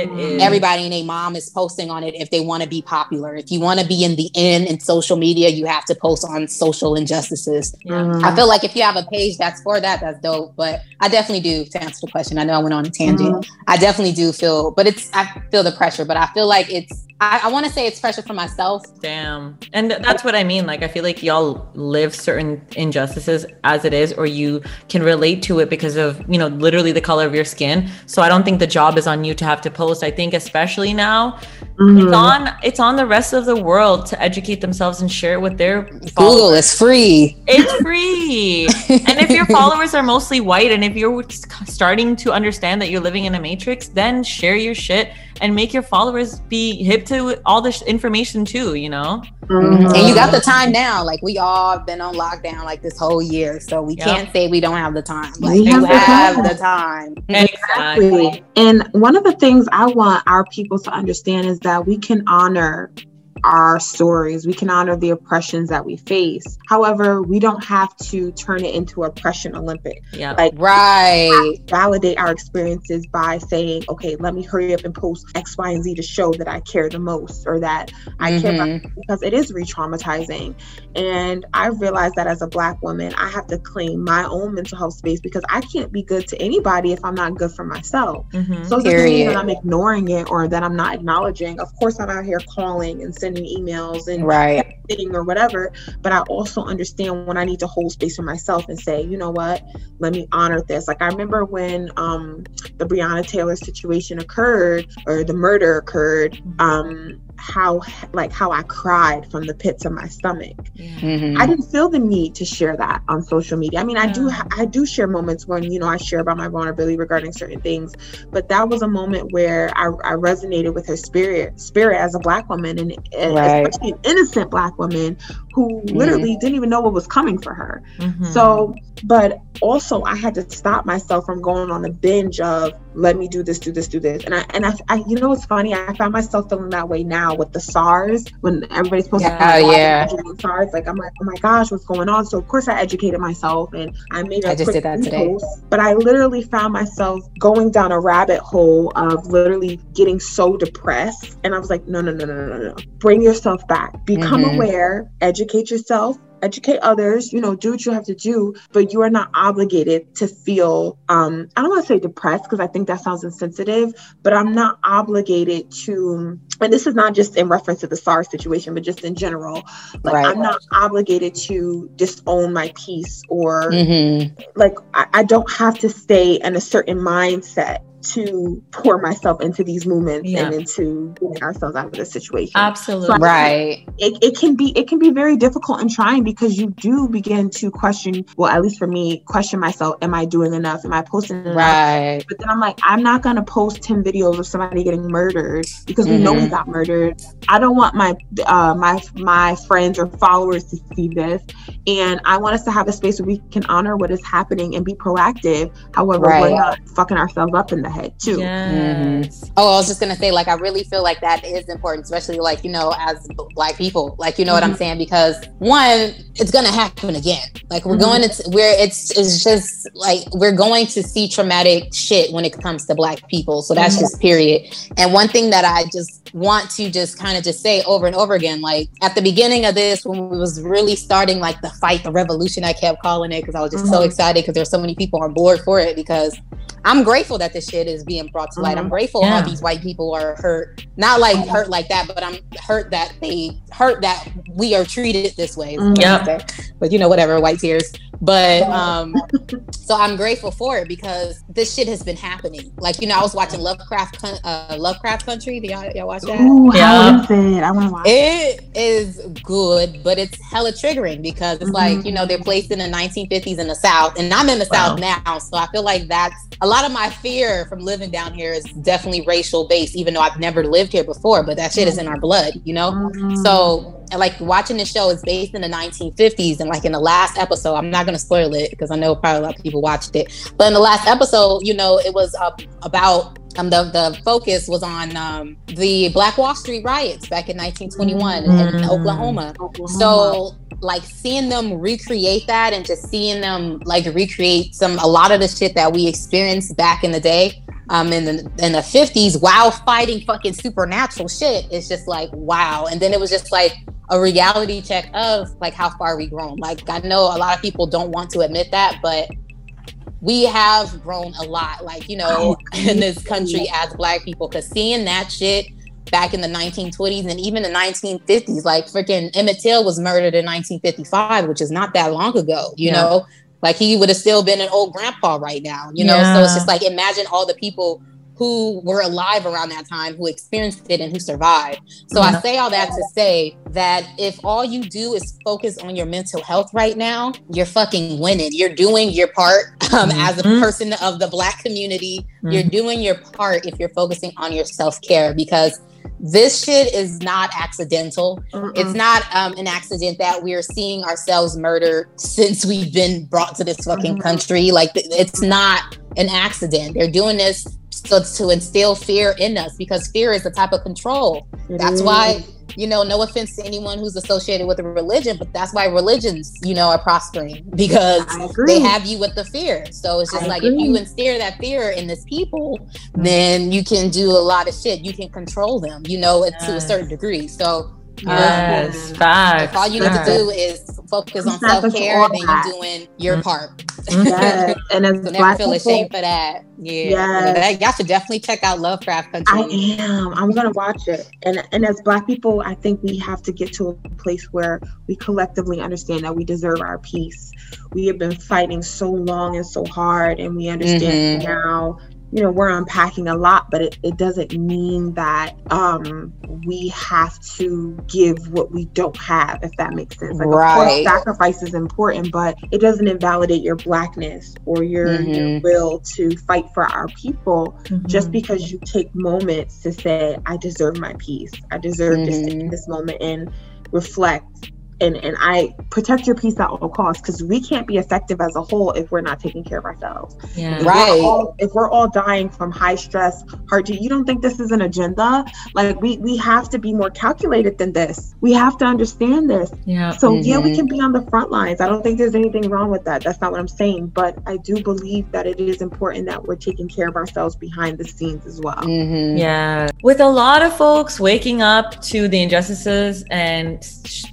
everybody and a mom is posting on it if they want to be popular if you want to be in the in in social media you have to post on social injustices mm-hmm. i feel like if you have a page that's for that that's dope but i definitely do to answer the question i know i went on a tangent mm-hmm. i definitely do feel but it's i feel the pressure but i feel like it's I, I want to say it's pressure for myself. Damn. And that's what I mean. Like, I feel like y'all live certain injustices as it is, or you can relate to it because of, you know, literally the color of your skin. So I don't think the job is on you to have to post. I think, especially now, mm-hmm. it's on it's on the rest of the world to educate themselves and share it with their followers. Google is free. It's free. and if your followers are mostly white and if you're starting to understand that you're living in a matrix, then share your shit and make your followers be hip to all this information too, you know? Mm-hmm. And you got the time now. Like we all have been on lockdown like this whole year. So we yep. can't say we don't have the time. Like we have, have the time. Exactly. And one of the things I want our people to understand is that we can honor our stories. We can honor the oppressions that we face. However, we don't have to turn it into oppression Olympic. Yeah. Like right. Validate our experiences by saying, okay, let me hurry up and post X, Y, and Z to show that I care the most or that I mm-hmm. care about because it is re-traumatizing. And I realized that as a black woman, I have to claim my own mental health space because I can't be good to anybody if I'm not good for myself. Mm-hmm. So it doesn't mean that I'm ignoring it or that I'm not acknowledging. Of course, I'm out here calling and saying sending emails and right. sitting or whatever but i also understand when i need to hold space for myself and say you know what? Let me honor this. Like i remember when um the breonna taylor situation occurred or the murder occurred um how like how I cried from the pits of my stomach. Mm-hmm. I didn't feel the need to share that on social media. I mean, yeah. I do I do share moments when you know I share about my vulnerability regarding certain things, but that was a moment where I, I resonated with her spirit spirit as a black woman and, and right. especially an innocent black woman who mm-hmm. literally didn't even know what was coming for her. Mm-hmm. So, but also I had to stop myself from going on a binge of let me do this, do this, do this. And I and I, I you know what's funny? I found myself feeling that way now with the SARS when everybody's supposed yeah, to yeah. SARS. Like I'm like, oh my gosh, what's going on? So of course I educated myself and I made a I just did that today. Post, but I literally found myself going down a rabbit hole of literally getting so depressed. And I was like, no, no, no, no, no, no. Bring yourself back. Become mm-hmm. aware, educate yourself, educate others you know do what you have to do but you are not obligated to feel um i don't want to say depressed because i think that sounds insensitive but i'm not obligated to and this is not just in reference to the SARS situation, but just in general. Like right. I'm not obligated to disown my peace or mm-hmm. like I, I, don't have to stay in a certain mindset to pour myself into these movements yeah. and into getting ourselves out of the situation. Absolutely. So right. It, it can be it can be very difficult and trying because you do begin to question, well, at least for me, question myself, am I doing enough? Am I posting enough? Right. But then I'm like, I'm not gonna post 10 videos of somebody getting murdered because mm-hmm. we know he mm-hmm. got murdered. I don't want my uh my my friends or followers to see this. And I want us to have a space where we can honor what is happening and be proactive. However, right. we're not fucking ourselves up in the head too. Yes. Mm-hmm. Oh, I was just gonna say, like, I really feel like that is important, especially like you know, as black people, like you know mm-hmm. what I'm mm-hmm. saying, because one, it's gonna happen again. Like we're mm-hmm. going to where it's it's just like we're going to see traumatic shit when it comes to black people. So that's mm-hmm. just period. And one thing that I just want to just kind of just say over and over again, like at the beginning of this, when we was really starting like the fight, the revolution, I kept calling it because I was just so mm-hmm. excited because there's so many people on board for it because I'm grateful that this shit is being brought to light. Mm-hmm. I'm grateful yeah. all these white people are hurt. Not like hurt like that, but I'm hurt that they hurt that we are treated this way. Mm-hmm. Yeah. But you know, whatever, white tears. But um so I'm grateful for it because this shit has been happening. Like, you know, I was watching Lovecraft uh, Lovecraft Country. Do y'all, y'all watch that? Ooh, yeah. how is it? I want to watch it. It is good, but it's hella triggering because it's mm-hmm. like, you know, they're placed in the 1950s in the South. And I'm in the wow. South now. So I feel like that's a lot of my fear from living down here is definitely racial based, even though I've never lived here before, but that shit is in our blood, you know? Mm-hmm. So like watching the show is based in the 1950s and like in the last episode i'm not going to spoil it because i know probably a lot of people watched it but in the last episode you know it was uh, about um, the, the focus was on um, the black wall street riots back in 1921 mm-hmm. in Oklahoma. Oklahoma so like seeing them recreate that and just seeing them like recreate some a lot of the shit that we experienced back in the day um in the in the 50s while fighting fucking supernatural shit it's just like wow and then it was just like a reality check of like how far we've grown like i know a lot of people don't want to admit that but we have grown a lot like you know oh, in this country as black people because seeing that shit back in the 1920s and even the 1950s. Like freaking Emmett Till was murdered in 1955, which is not that long ago, you yeah. know? Like he would have still been an old grandpa right now, you know? Yeah. So it's just like imagine all the people who were alive around that time, who experienced it and who survived. So I say all that to say that if all you do is focus on your mental health right now, you're fucking winning. You're doing your part um, mm-hmm. as a person of the Black community. Mm-hmm. You're doing your part if you're focusing on your self care because this shit is not accidental. Mm-mm. It's not um, an accident that we're seeing ourselves murdered since we've been brought to this fucking mm-hmm. country. Like, it's not an accident. They're doing this so to instill fear in us because fear is a type of control. That's why you know, no offense to anyone who's associated with a religion, but that's why religions, you know, are prospering because they have you with the fear. So it's just I like agree. if you instill that fear in this people, then you can do a lot of shit. You can control them, you know, yes. to a certain degree. So Yes, facts. If all you facts. need to do is focus on self care, and then you're doing your mm-hmm. part. Yes. and as so never feel ashamed for that. Yeah, yes. y'all should definitely check out Lovecraft Country. I am. I'm gonna watch it. And and as Black people, I think we have to get to a place where we collectively understand that we deserve our peace. We have been fighting so long and so hard, and we understand mm-hmm. now you know we're unpacking a lot but it, it doesn't mean that um we have to give what we don't have if that makes sense like right. of course sacrifice is important but it doesn't invalidate your blackness or your, mm-hmm. your will to fight for our people mm-hmm. just because you take moments to say i deserve my peace i deserve mm-hmm. to sit in this moment and reflect and and I protect your peace at all costs because we can't be effective as a whole if we're not taking care of ourselves. Yeah. If Right. We're all, if we're all dying from high stress, heart disease, you don't think this is an agenda? Like we we have to be more calculated than this. We have to understand this. Yeah. So yeah, we Mhm. can be on the front lines. I don't think there's anything wrong with that. That's not what I'm saying. But I do believe that it is important that we're taking care of ourselves behind the scenes as well. Mhm. Yeah. With a lot of folks waking up to the injustices and sh-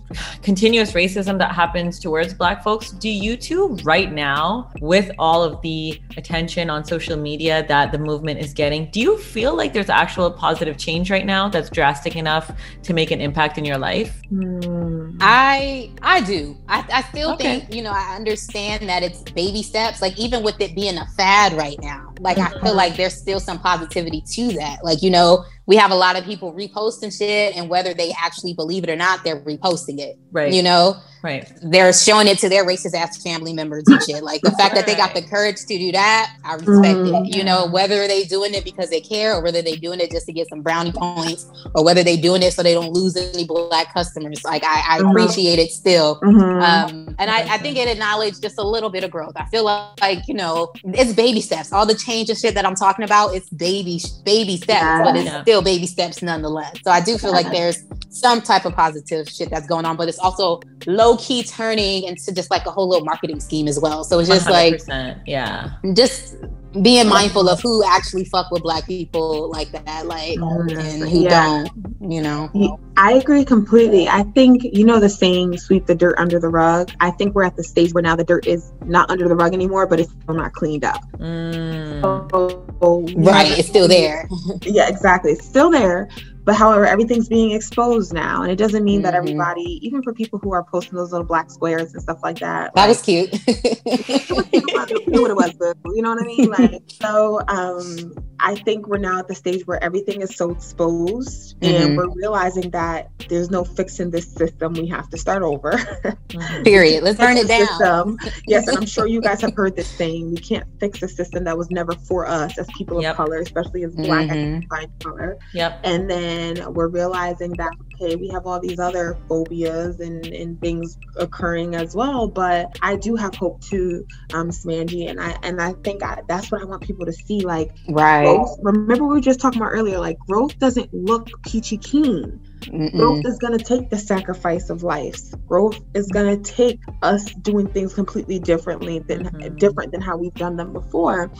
continuous racism that happens towards Black folks, do you two, right now, with all of the attention on social media that the movement is getting, do you feel like there's actual positive change right now that's drastic enough to make an impact in your life? Hmm. I I do. I, I still Okay. think, you know, I understand that it's baby steps. Like even with it being a fad right now, like I feel Mhm. like there's still some positivity to that. Like, you know, we have a lot of people reposting shit and whether they actually believe it or not, they're reposting it. Right. You know, right. they're showing it to their racist ass family members and shit. Like the fact that they got the courage to do that, I respect Mhm. it. You know, whether they doing it because they care or whether they doing it just to get some brownie points or whether they doing it so they don't lose any black customers. Like I, I Mhm. appreciate it still. Mhm. Um, and I, I think it acknowledged just a little bit of growth. I feel like, you know, it's baby steps. All the change and shit that I'm talking about, it's baby baby steps, Yeah. but it's Yeah. still baby steps nonetheless. So I do feel like there's some type of positive shit that's going on, but it's also low key turning into just like a whole little marketing scheme as well. So it's just like 100%. yeah. just being mindful of who actually fuck with black people like that, like and who Yeah. don't, you know. I agree completely. I think you know the saying "sweep the dirt under the rug." I think we're at the stage where now the dirt is not under the rug anymore, but it's still not cleaned up. Mm. So, we Right, have- it's still there. Yeah, exactly. It's still there. But however, everything's being exposed now. And it doesn't mean that Mhm. everybody, even for people who are posting those little black squares and stuff like that. That like, was cute. you know what it was. You know what I mean? Like, so um, I think we're now at the stage where everything is so exposed, Mhm. and we're realizing that there's no fixing this system. We have to start over. Mhm. Period. Let's burn it down. System. Yes, and I'm sure you guys have heard this saying: we can't fix a system that was never for us as people Yep. of color, especially as Black Mhm. identified color. Yep. And then we're realizing that okay, we have all these other phobias and, and things occurring as well. But I do have hope too, um, Samanji, and I and I think I, that's what I want people to see. Like Right. Growth. Remember we were just talking about earlier. Like growth doesn't look peachy keen. Mm-mm. Growth is going to take the sacrifice of lives. Growth is going to take us doing things completely differently than Mhm. different than how we've done them before.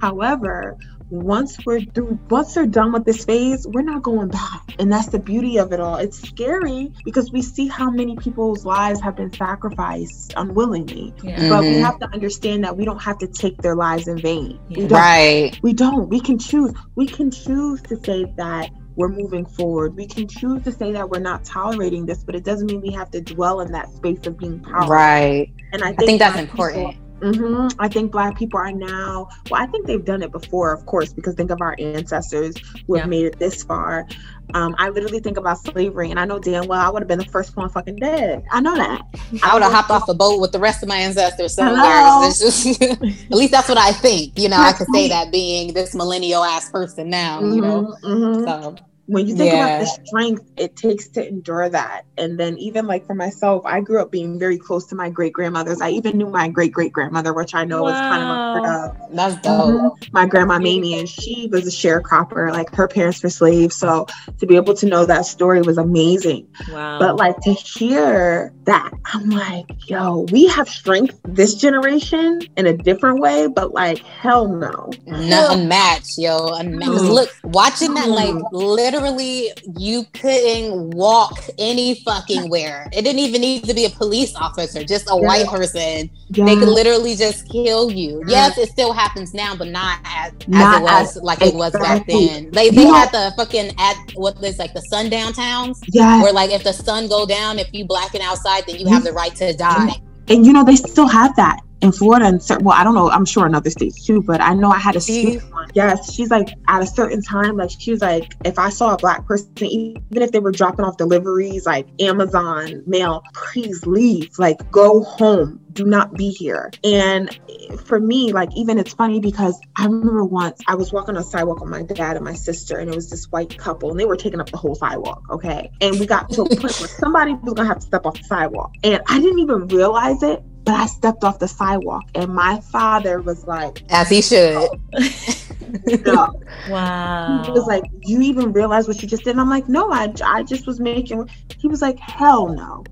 However, once we're through, once they're done with this phase, we're not going back, and that's the beauty of it all. It's scary because we see how many people's lives have been sacrificed unwillingly, Yeah. but we Mhm. have to understand that we don't have to take their lives in vain. We Yeah. don't. Right. We don't. We can choose. We can choose to say that we're moving forward. We can choose to say that we're not tolerating this, but it doesn't mean we have to dwell in that space of being powerful. Right. And I I think, think that's Black important. Hmm I think Black people are now. Well, I think they've done it before, of course, because think of our ancestors who have Yeah. made it this far. Um, I literally think about slavery, and I know damn well I would have been the first one fucking dead. I know that. I would have hopped off the boat with the rest of my ancestors somewhere. Hello. Just- at least that's what I think. You know, I could say that being this millennial ass person now. You know, Mhm, mhm. so when you think Yeah. about the strength it takes to endure that and then even like for myself i grew up being very close to my great grandmothers i even knew my great great grandmother which i know is kind of Wow. unheard of that's dope. Mhm. my grandma Mamie, and she was a sharecropper like her parents were slaves so to be able to know that story was amazing Wow. but like to hear that i'm like yo we have strength this generation in a different way but like hell no No, unmatched, yo. Unmatched. 'Cause Mm. Look, watching that, like, Mm. Literally, you couldn't walk any fucking where. It didn't even need to be a police officer, just a Yeah. white person. yeah. They could literally just kill you. Yeah. Yes, it still happens now, but not as, Not as it was like it was back then. They You they know- had the fucking at what is like the sundown towns yeah where like if the sun go down, if you blacken outside, then you have mm-hmm. the right to die. and you know they still have that in Florida and well, I don't know, I'm sure in other states too, but I know I had a student. Yes, she's like at a certain time, like she was like, if I saw a black person, even if they were dropping off deliveries like Amazon mail, please leave, like go home, do not be here. And for me, like even it's funny because I remember once I was walking on a sidewalk with my dad and my sister, and it was this white couple, and they were taking up the whole sidewalk. Okay, and we got to a point where somebody was gonna have to step off the sidewalk, and I didn't even realize it but I stepped off the sidewalk and my father was like, as he should. Oh, wow. He was like, You even realize what you just did? And I'm like, No, I, I just was making. He was like, Hell no.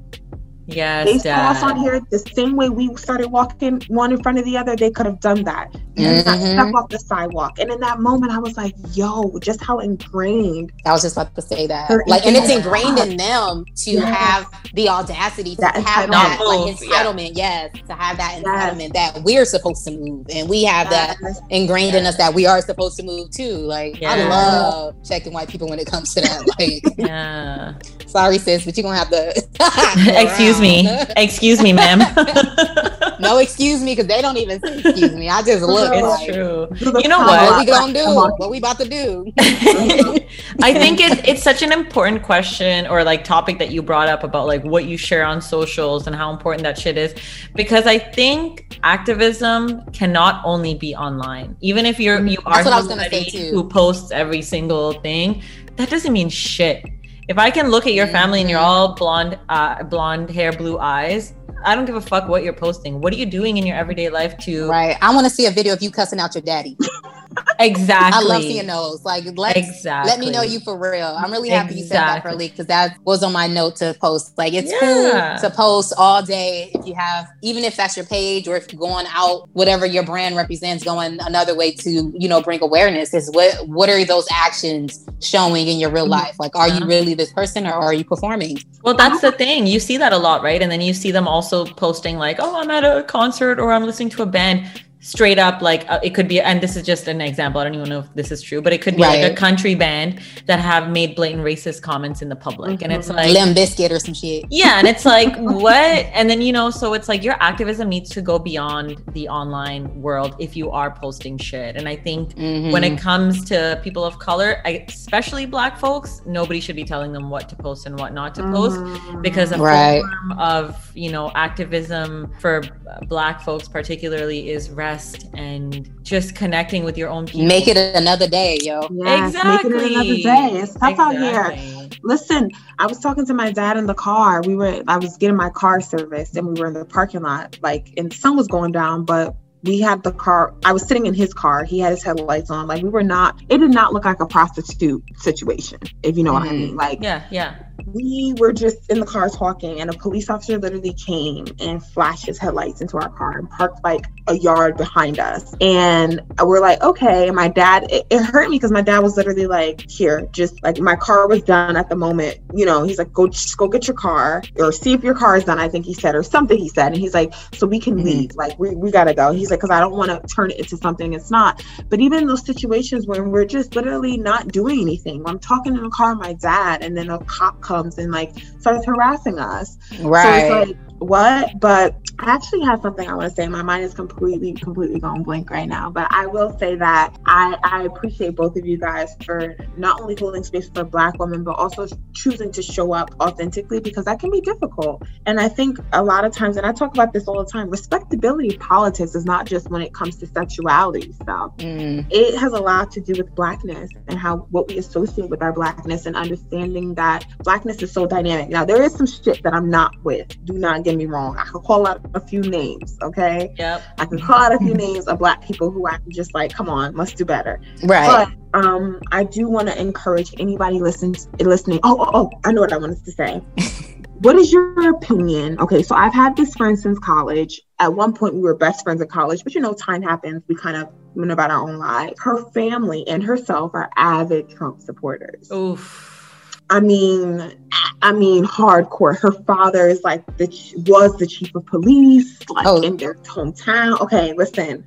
Yes, they saw us on here the same way we started walking one in front of the other. They could have done that. And mm-hmm. step off the sidewalk. And in that moment, I was like, "Yo, just how ingrained." I was just about to say that. Like, and it's ingrained in them to yes. have the audacity to that have that like entitlement. Yeah. Yes, to have that entitlement yes. that we're supposed to move, and we have yes. that ingrained in us that we are supposed to move too. Like, I love checking white people when it comes to that. Like, yeah. Sorry, sis, but you're gonna have to. excuse me, excuse me, ma'am. no, excuse me, because they don't even say excuse me. I just look. It's like, true. You know what? What we gonna do? What we about to do? I think it's it's such an important question or like topic that you brought up about like what you share on socials and how important that shit is, because I think activism cannot only be online. Even if you're you are what somebody who posts every single thing, that doesn't mean shit if I can look at your family and you're mm-hmm. all blonde, uh, blonde hair, blue eyes, I don't give a fuck what you're posting. What are you doing in your everyday life to? Right. I want to see a video of you cussing out your daddy. Exactly. I love seeing those. Like, let exactly. let me know you for real. I'm really happy exactly. you said that, Pearly, because that was on my note to post. Like, it's yeah. cool to post all day if you have, even if that's your page or if you're going out, whatever your brand represents, going another way to, you know, bring awareness is what what are those actions showing in your real mm-hmm. life? Like, are you really this person or are you performing? Well, that's the thing. You see that a lot, right? And then you see them also posting like, oh, I'm at a concert or I'm listening to a band straight up like uh, it could be and this is just an example i don't even know if this is true but it could be right. like a country band that have made blatant racist comments in the public mm-hmm. and it's mm-hmm. like Limp Bizkit or some shit yeah and it's like what and then you know so it's like your activism needs to go beyond the online world if you are posting shit and i think mm-hmm. when it comes to people of color especially black folks nobody should be telling them what to post and what not to post mm-hmm. because a right. form of you know activism for black folks particularly is rest and just connecting with your own people. Make it another day, yo. Yes, exactly. Make it another day. It's tough exactly. out here. Listen, I was talking to my dad in the car. We were I was getting my car serviced and we were in the parking lot, like and the sun was going down, but we had the car i was sitting in his car he had his headlights on like we were not it did not look like a prostitute situation if you know mm-hmm. what i mean like yeah yeah we were just in the car talking and a police officer literally came and flashed his headlights into our car and parked like a yard behind us. And we're like okay. My dad it, it hurt me because my dad was literally like here just like my car was done at the moment. You know he's like go just go get your car or see if your car is done i think he said or something he said. And he's like so we can mm-hmm. leave. Like we, we gotta go. He's like because i don't want to turn it into something it's not. But even in those situations when we're just literally not doing anything i'm talking in the car with my dad and then a cop comes and like starts harassing us. Right so it's like what but I actually have something I want to say. My mind is completely, completely going blank right now. But I will say that I, I appreciate both of you guys for not only holding space for Black women, but also choosing to show up authentically because that can be difficult. And I think a lot of times, and I talk about this all the time, respectability politics is not just when it comes to sexuality stuff. Mm. It has a lot to do with Blackness and how what we associate with our Blackness and understanding that Blackness is so dynamic. Now, there is some shit that I'm not with. Do not get me wrong. I can call out a few names, okay? Yep. I can call out a few names of black people who I can just like, come on, must do better. Right. But um, I do want to encourage anybody listening listening. Oh, oh, oh, I know what I wanted to say. what is your opinion? Okay, so I've had this friend since college. At one point, we were best friends in college, but you know, time happens. We kind of went about our own lives. Her family and herself are avid Trump supporters. Oof I mean, I mean, hardcore. Her father is like the was the chief of police, like oh. in their hometown. Okay, listen.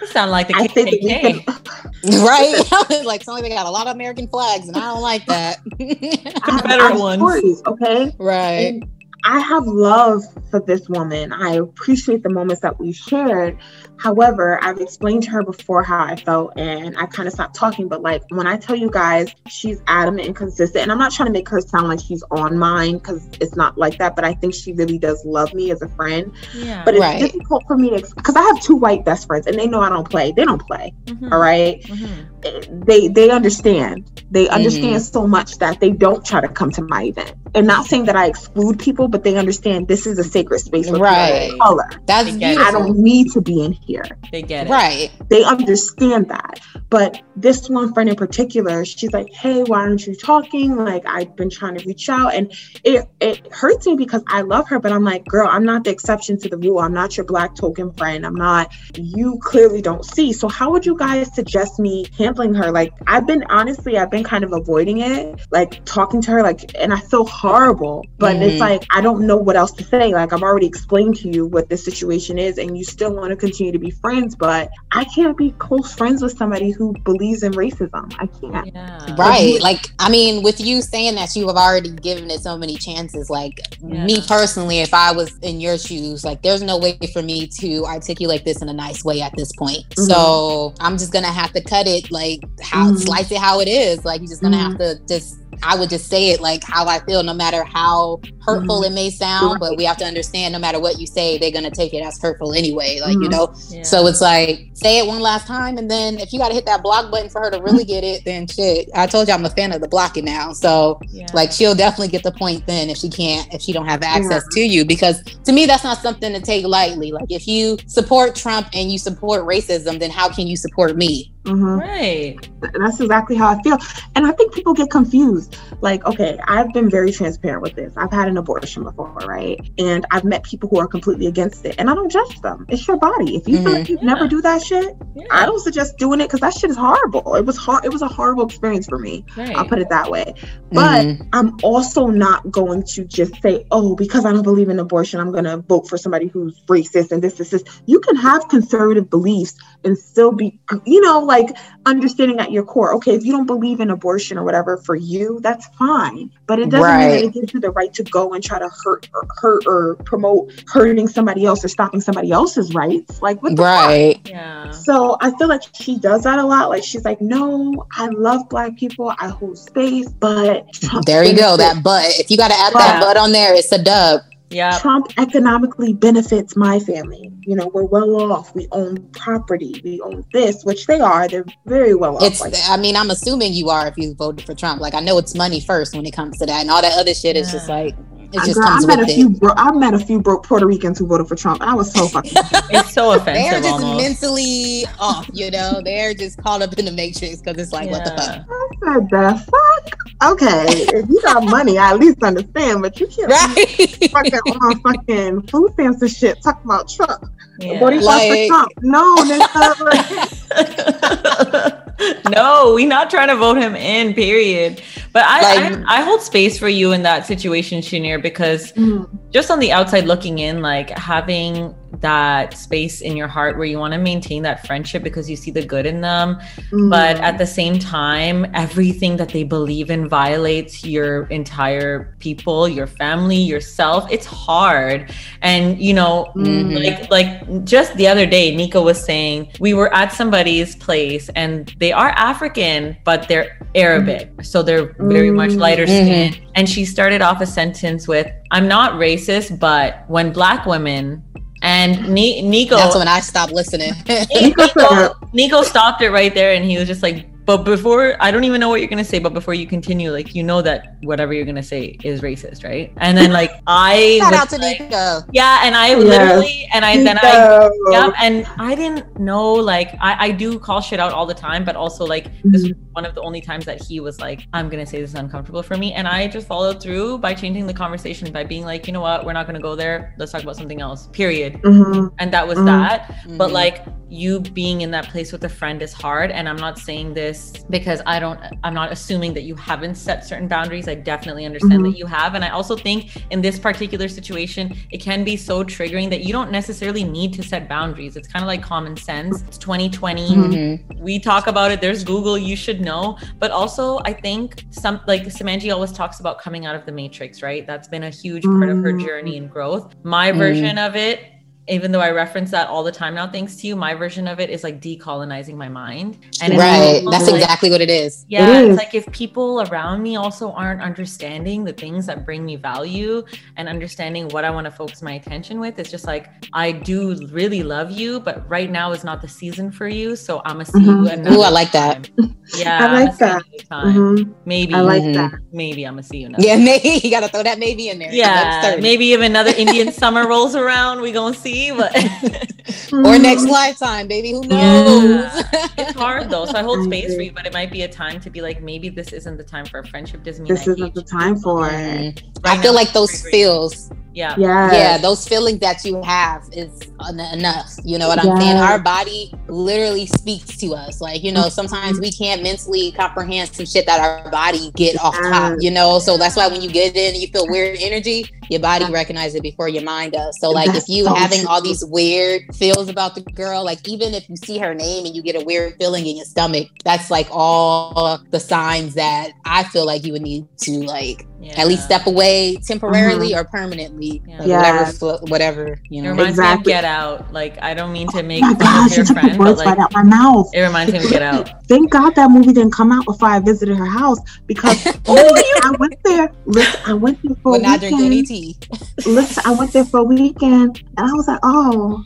You sound like the I KKK. Can, right? like something they got a lot of American flags, and I don't like that. Confederate ones. Stories, okay, right. And I have love for this woman. I appreciate the moments that we shared. However, I've explained to her before how I felt and I kind of stopped talking. But like when I tell you guys, she's adamant and consistent. And I'm not trying to make her sound like she's on mine because it's not like that. But I think she really does love me as a friend. Yeah. But it's right. difficult for me to, because I have two white best friends and they know I don't play. They don't play. Mm-hmm. All right? mm-hmm. They, they understand. They understand mm-hmm. so much that they don't try to come to my event. And not saying that I exclude people, but they understand this is a sacred space for right. color. That's beautiful. I don't need to be in here. They get it. Right. They understand that. But this one friend in particular, she's like, hey, why aren't you talking? Like, I've been trying to reach out. And it, it hurts me because I love her, but I'm like, girl, I'm not the exception to the rule. I'm not your black token friend. I'm not, you clearly don't see. So, how would you guys suggest me handling her? Like, I've been, honestly, I've been kind of avoiding it, like talking to her, like, and I feel horrible, but mm-hmm. it's like, I don't know what else to say. Like, I've already explained to you what this situation is, and you still want to continue to be friends, but I can't be close friends with somebody who believes in racism. I can't. Yeah. Right. Like, I mean, with you saying that you have already given it so many chances, like yeah. me personally, if I was in your shoes, like there's no way for me to articulate this in a nice way at this point. Mm-hmm. So I'm just gonna have to cut it like how mm-hmm. slice it how it is. Like you're just gonna mm-hmm. have to just I would just say it like how I feel, no matter how hurtful mm-hmm. it may sound. But we have to understand, no matter what you say, they're gonna take it as hurtful anyway. Like mm-hmm. you know, yeah. so it's like say it one last time, and then if you got to hit that block button for her to really get it, then shit. I told you I'm a fan of the blocking now, so yeah. like she'll definitely get the point then if she can't, if she don't have access yeah. to you, because to me that's not something to take lightly. Like if you support Trump and you support racism, then how can you support me? Mm-hmm. Right. That's exactly how I feel. And I think people get confused. Like, okay, I've been very transparent with this. I've had an abortion before, right? And I've met people who are completely against it. And I don't judge them. It's your body. If you mm-hmm. feel like you yeah. never do that shit, yeah. I don't suggest doing it because that shit is horrible. It was hard. It was a horrible experience for me. Right. I'll put it that way. But mm-hmm. I'm also not going to just say, oh, because I don't believe in abortion, I'm going to vote for somebody who's racist and this, this, this. You can have conservative beliefs and still be, you know, like, like understanding at your core, okay, if you don't believe in abortion or whatever for you, that's fine. But it doesn't right. mean that it gives you the right to go and try to hurt or hurt or promote hurting somebody else or stopping somebody else's rights. Like what right. Fuck? Yeah. So I feel like she does that a lot. Like she's like, no, I love black people. I hold space, but there you go. That but if you got to add but, that but on there, it's a dub. Yeah. Trump economically benefits my family. You know, we're well off. We own property. We own this, which they are. They're very well off. It's. Like I mean, I'm assuming you are if you voted for Trump. Like, I know it's money first when it comes to that, and all that other shit yeah. is just like it just Girl, comes I met with a few bro- I met a few broke Puerto Ricans who voted for Trump. I was so fucking. it's so offensive. They're just almost. mentally off, you know. They're just caught up in the matrix because it's like, yeah. what the fuck? I said the fuck. Okay, if you got money, I at least understand, but you can't right. fucking on fucking food stamps and shit. Talk about Trump. Yeah. Voting like, for Trump? No, nigga. no, we not trying to vote him in. Period. But I, like, I, I, hold space for you in that situation, Shanir, because mm-hmm. just on the outside looking in, like having that space in your heart where you want to maintain that friendship because you see the good in them, mm-hmm. but at the same time, everything that they believe in violates your entire people, your family, yourself. It's hard, and you know, mm-hmm. like like just the other day, Nico was saying we were at somebody's place and they are African, but they're Arabic, so they're very much mm. lighter skin. Mm-hmm. And she started off a sentence with, I'm not racist, but when black women and Nico. That's when I stopped listening. Nico, Nico stopped it right there and he was just like, but before, I don't even know what you're gonna say. But before you continue, like you know that whatever you're gonna say is racist, right? And then like I shout out to like, Nico. Yeah, and I yes. literally and I Nico. then I yeah, and I didn't know like I I do call shit out all the time, but also like mm-hmm. this was one of the only times that he was like, I'm gonna say this is uncomfortable for me, and I just followed through by changing the conversation by being like, you know what, we're not gonna go there. Let's talk about something else. Period. Mm-hmm. And that was mm-hmm. that. But mm-hmm. like you being in that place with a friend is hard and i'm not saying this because i don't i'm not assuming that you haven't set certain boundaries. I definitely understand mm-hmm. that you have. And i also think in this particular situation it can be so triggering that you don't necessarily need to set boundaries. It's kind of like common sense. It's 2020 mm-hmm. we talk about it. There's google. You should know. But also i think some like Samanji always talks about coming out of the matrix right? That's been a huge part of her mm-hmm. journey and growth. My mm-hmm. version of it even though I reference that all the time now, thanks to you, my version of it is like decolonizing my mind. And right, that's like, exactly what it is. Yeah, it is. it's like if people around me also aren't understanding the things that bring me value and understanding what I want to focus my attention with, it's just like I do really love you, but right now is not the season for you. So I'm gonna see mm-hmm. you another. Ooh, I like time. that. Yeah, I like that. Mm-hmm. Maybe I like mm-hmm. that. Maybe I'm gonna see you. Yeah, maybe you gotta throw that maybe in there. Yeah, maybe if another Indian summer rolls around, we gonna see but or next lifetime, baby. Who knows? Yeah. it's hard though. So I hold space for you, but it might be a time to be like, maybe this isn't the time for a friendship. Doesn't mean this isn't the time for it. Right I feel like those feels yeah yeah yeah those feelings that you have is enough you know what i'm saying our body literally speaks to us like you know sometimes we can't mentally comprehend some shit that our body get off top you know so that's why when you get in and you feel weird energy your body recognizes it before your mind does so like if you having all these weird feels about the girl. Like even if you see her name and you get a weird feeling in your stomach that's like all the signs that i feel like you would need to like yeah. at least step away temporarily mm-hmm. or permanently yeah. Like yeah. whatever whatever you know it reminds exactly. me of get out like i don't mean to make oh fun of your friend but like, right out my mouth it reminds me of get out thank god that movie didn't come out before i visited her house because oh, i went there listen i went there for but a not weekend. any tea listen i went there for a weekend and i was like oh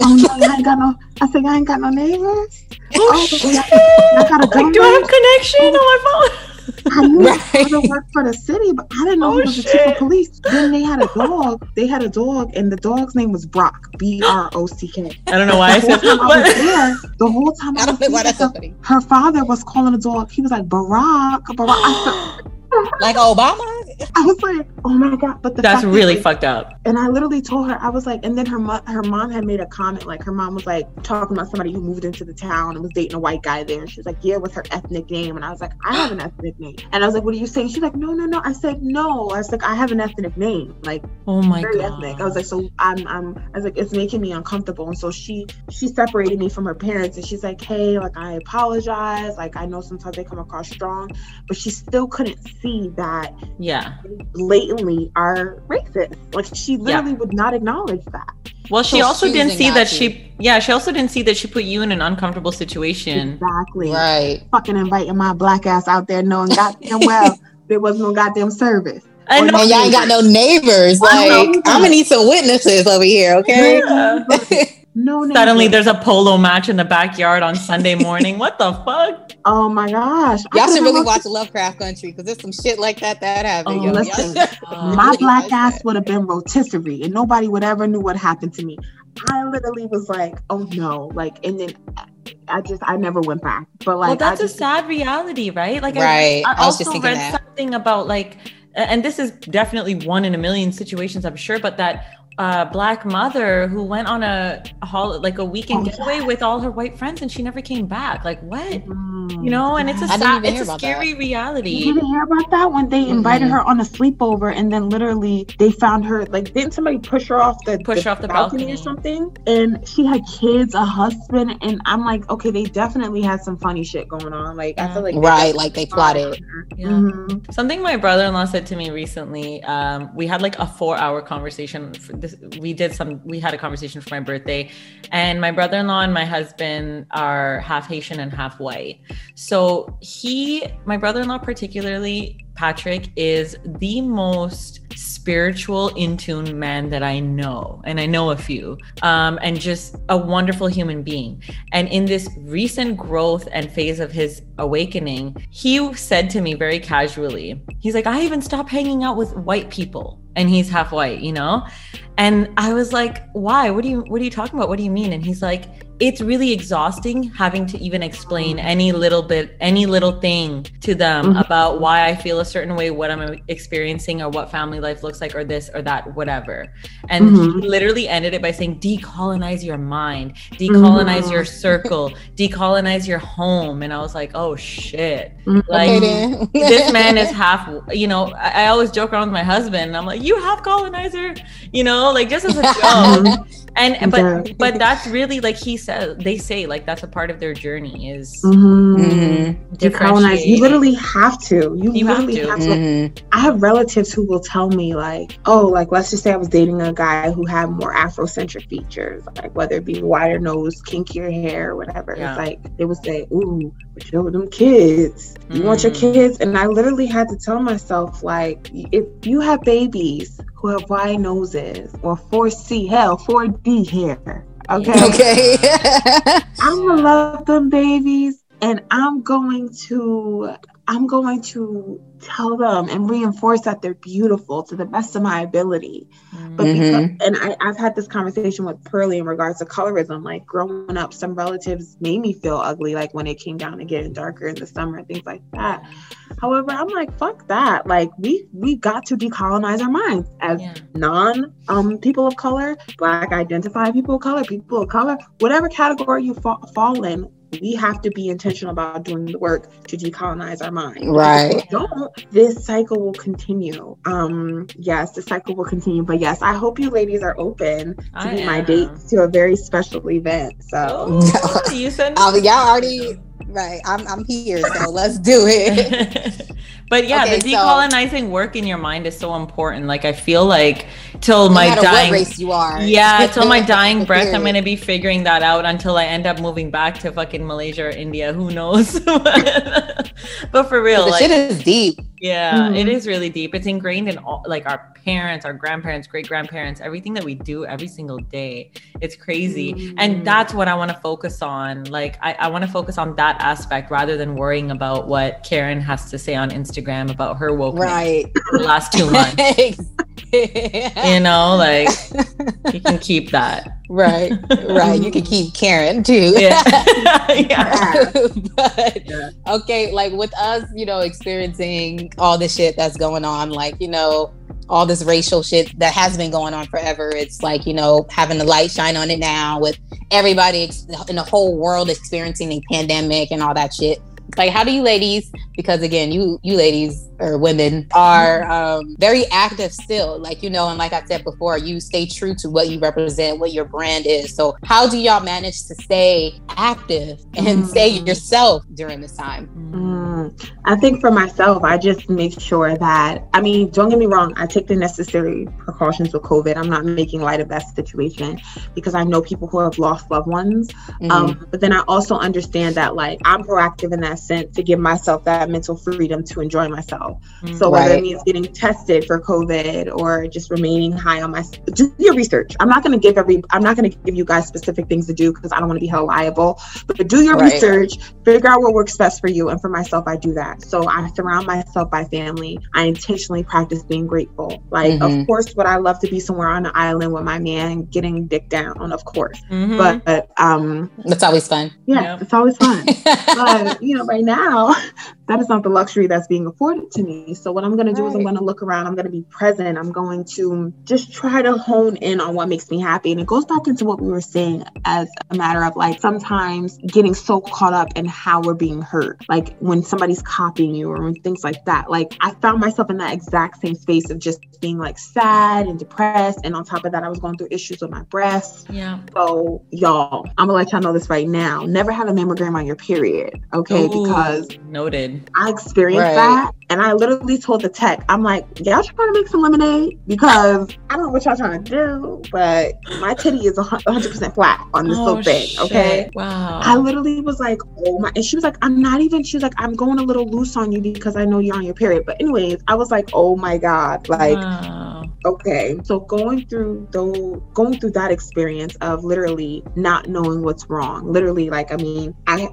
Oh no, I ain't got no. I think I ain't got no neighbors. Oh, oh shit! I, I gotta go. Like, do I have connection on my phone? I knew right. to work for the city, but I didn't know oh, he was shit. the chief of police. Then they had a dog. They had a dog, and the dog's name was Brock. B R O C K. I don't know why I said that. I was there, the whole time I, I don't know why that's so funny. Her father was calling the dog. He was like Barack, Barack. like Obama. I was like, oh my god! But that's really fucked up. And I literally told her, I was like, and then her mom, her mom had made a comment, like her mom was like talking about somebody who moved into the town and was dating a white guy there. She was like, yeah, what's her ethnic name? And I was like, I have an ethnic name. And I was like, what are you saying? She's like, no, no, no. I said, no. I was like, I have an ethnic name, like, oh my very god, ethnic. I was like, so I'm, I'm. I was like, it's making me uncomfortable. And so she, she separated me from her parents, and she's like, hey, like I apologize. Like I know sometimes they come across strong, but she still couldn't see that yeah blatantly are racist like she literally yeah. would not acknowledge that well she so also didn't see that to. she yeah she also didn't see that she put you in an uncomfortable situation exactly right fucking inviting my black ass out there knowing goddamn well there was no goddamn service and, and y'all ain't got no neighbors. Like, I'm gonna need some witnesses over here, okay? Yeah. No. Suddenly, there's a polo match in the backyard on Sunday morning. what the fuck? Oh my gosh! Y'all should really watch Lovecraft Country because there's some shit like that that happened. Oh, listen, my black ass would have been rotisserie, and nobody would ever knew what happened to me. I literally was like, "Oh no!" Like, and then I just I never went back. But like, well, that's just, a sad reality, right? Like, right. I, I, I also read that. something about like, and this is definitely one in a million situations, I'm sure, but that uh, black mother who went on a, a hol- like a weekend oh, getaway yeah. with all her white friends and she never came back. Like what? Mm, you know, and it's a sad, it's a scary that. reality. You didn't hear about that when they invited mm-hmm. her on a sleepover and then literally they found her like didn't somebody push her off the push the off the balcony, balcony or something? And she had kids, a husband, and I'm like, okay, they definitely had some funny shit going on. Like yeah. I feel like right, like they plotted. Yeah. Mm-hmm. Something my brother-in-law said to me recently. Um, we had like a four-hour conversation. For, we did some we had a conversation for my birthday and my brother-in-law and my husband are half haitian and half white. So he my brother-in-law particularly Patrick is the most spiritual, in tune man that I know, and I know a few, um, and just a wonderful human being. And in this recent growth and phase of his awakening, he said to me very casually, he's like, I even stopped hanging out with white people. And he's half white, you know? And I was like, why? What do you what are you talking about? What do you mean? And he's like, it's really exhausting having to even explain any little bit, any little thing to them mm-hmm. about why I feel a certain way, what I'm experiencing, or what family life looks like, or this or that, whatever. And mm-hmm. he literally ended it by saying, decolonize your mind, decolonize mm-hmm. your circle, decolonize your home. And I was like, oh shit. Mm-hmm. Like, this man is half, you know, I, I always joke around with my husband, and I'm like, you have colonizer, you know, like just as a joke. And but but that's really like he said they say like that's a part of their journey is mm-hmm. mm-hmm. decolonize you literally have to you, you literally have to, have to. Mm-hmm. i have relatives who will tell me like oh like let's just say i was dating a guy who had more afrocentric features like whether it be wider nose kinkier hair whatever yeah. it's like they would say ooh but you know them kids you want your mm. kids and i literally had to tell myself like if you have babies who have wide noses or 4C, hell, 4D hair. Okay. Okay. I'm gonna love them babies and I'm going to I'm going to tell them and reinforce that they're beautiful to the best of my ability. But mm-hmm. because, and I, I've had this conversation with Pearly in regards to colorism. Like growing up, some relatives made me feel ugly, like when it came down to getting darker in the summer and things like that. However, I'm like, fuck that. Like we we got to decolonize our minds as yeah. non um people of color, black identified people of color, people of color, whatever category you fa- fall in we have to be intentional about doing the work to decolonize our mind. Right. don't, this cycle will continue. Um, yes, the cycle will continue. But yes, I hope you ladies are open to I be am. my dates to a very special event. So oh, you said oh, y'all already right. I'm I'm here, so let's do it. but yeah, okay, the decolonizing so, work in your mind is so important. Like I feel like till no my dying race you are. Yeah, till my dying breath, I'm gonna be figuring that out until I end up moving back to fucking Malaysia or India. Who knows? but for real, the like, shit is deep. Yeah, mm-hmm. it is really deep. It's ingrained in all like our parents, our grandparents, great grandparents, everything that we do every single day. It's crazy. Mm-hmm. And that's what I want to focus on. Like I, I want to focus on that aspect rather than worrying about what Karen has to say on Instagram about her woke right the last two months. you know, like you can keep that. Right, right. You can keep Karen too. Yeah. yeah. but yeah. okay, like with us, you know, experiencing all this shit that's going on, like, you know, all this racial shit that has been going on forever. It's like, you know, having the light shine on it now with everybody ex- in the whole world experiencing a pandemic and all that shit like how do you ladies because again you you ladies or women are um, very active still like you know and like i said before you stay true to what you represent what your brand is so how do y'all manage to stay active and mm. stay yourself during this time mm. i think for myself i just make sure that i mean don't get me wrong i take the necessary precautions with covid i'm not making light of that situation because i know people who have lost loved ones mm. um, but then i also understand that like i'm proactive in that sense to give myself that mental freedom to enjoy myself. So whether right. it means getting tested for COVID or just remaining high on my do your research. I'm not going to give every I'm not going to give you guys specific things to do because I don't want to be held liable. But do your right. research, figure out what works best for you. And for myself, I do that. So I surround myself by family. I intentionally practice being grateful. Like mm-hmm. of course, would I love to be somewhere on an island with my man getting dick down? Of course, mm-hmm. but, but um, that's always fun. Yeah, yep. it's always fun. but you know right now, that is not the luxury that's being afforded to me. So what I'm going to do right. is I'm going to look around. I'm going to be present. I'm going to just try to hone in on what makes me happy. And it goes back into what we were saying as a matter of like sometimes getting so caught up in how we're being hurt, like when somebody's copying you or when things like that. Like I found myself in that exact same space of just being like sad and depressed. And on top of that, I was going through issues with my breasts. Yeah. So y'all, I'm gonna let y'all know this right now. Never have a mammogram on your period. Okay. Ooh, because noted. I experienced right. that. And I literally told the tech, I'm like, y'all trying to make some lemonade? Because I don't know what y'all trying to do, but my titty is 100% flat on this oh, little thing. Shit. Okay. Wow. I literally was like, oh my. And she was like, I'm not even, she was like, I'm going a little loose on you because I know you're on your period. But, anyways, I was like, oh my God. Like, wow Okay. So going through though going through that experience of literally not knowing what's wrong. Literally like I mean, I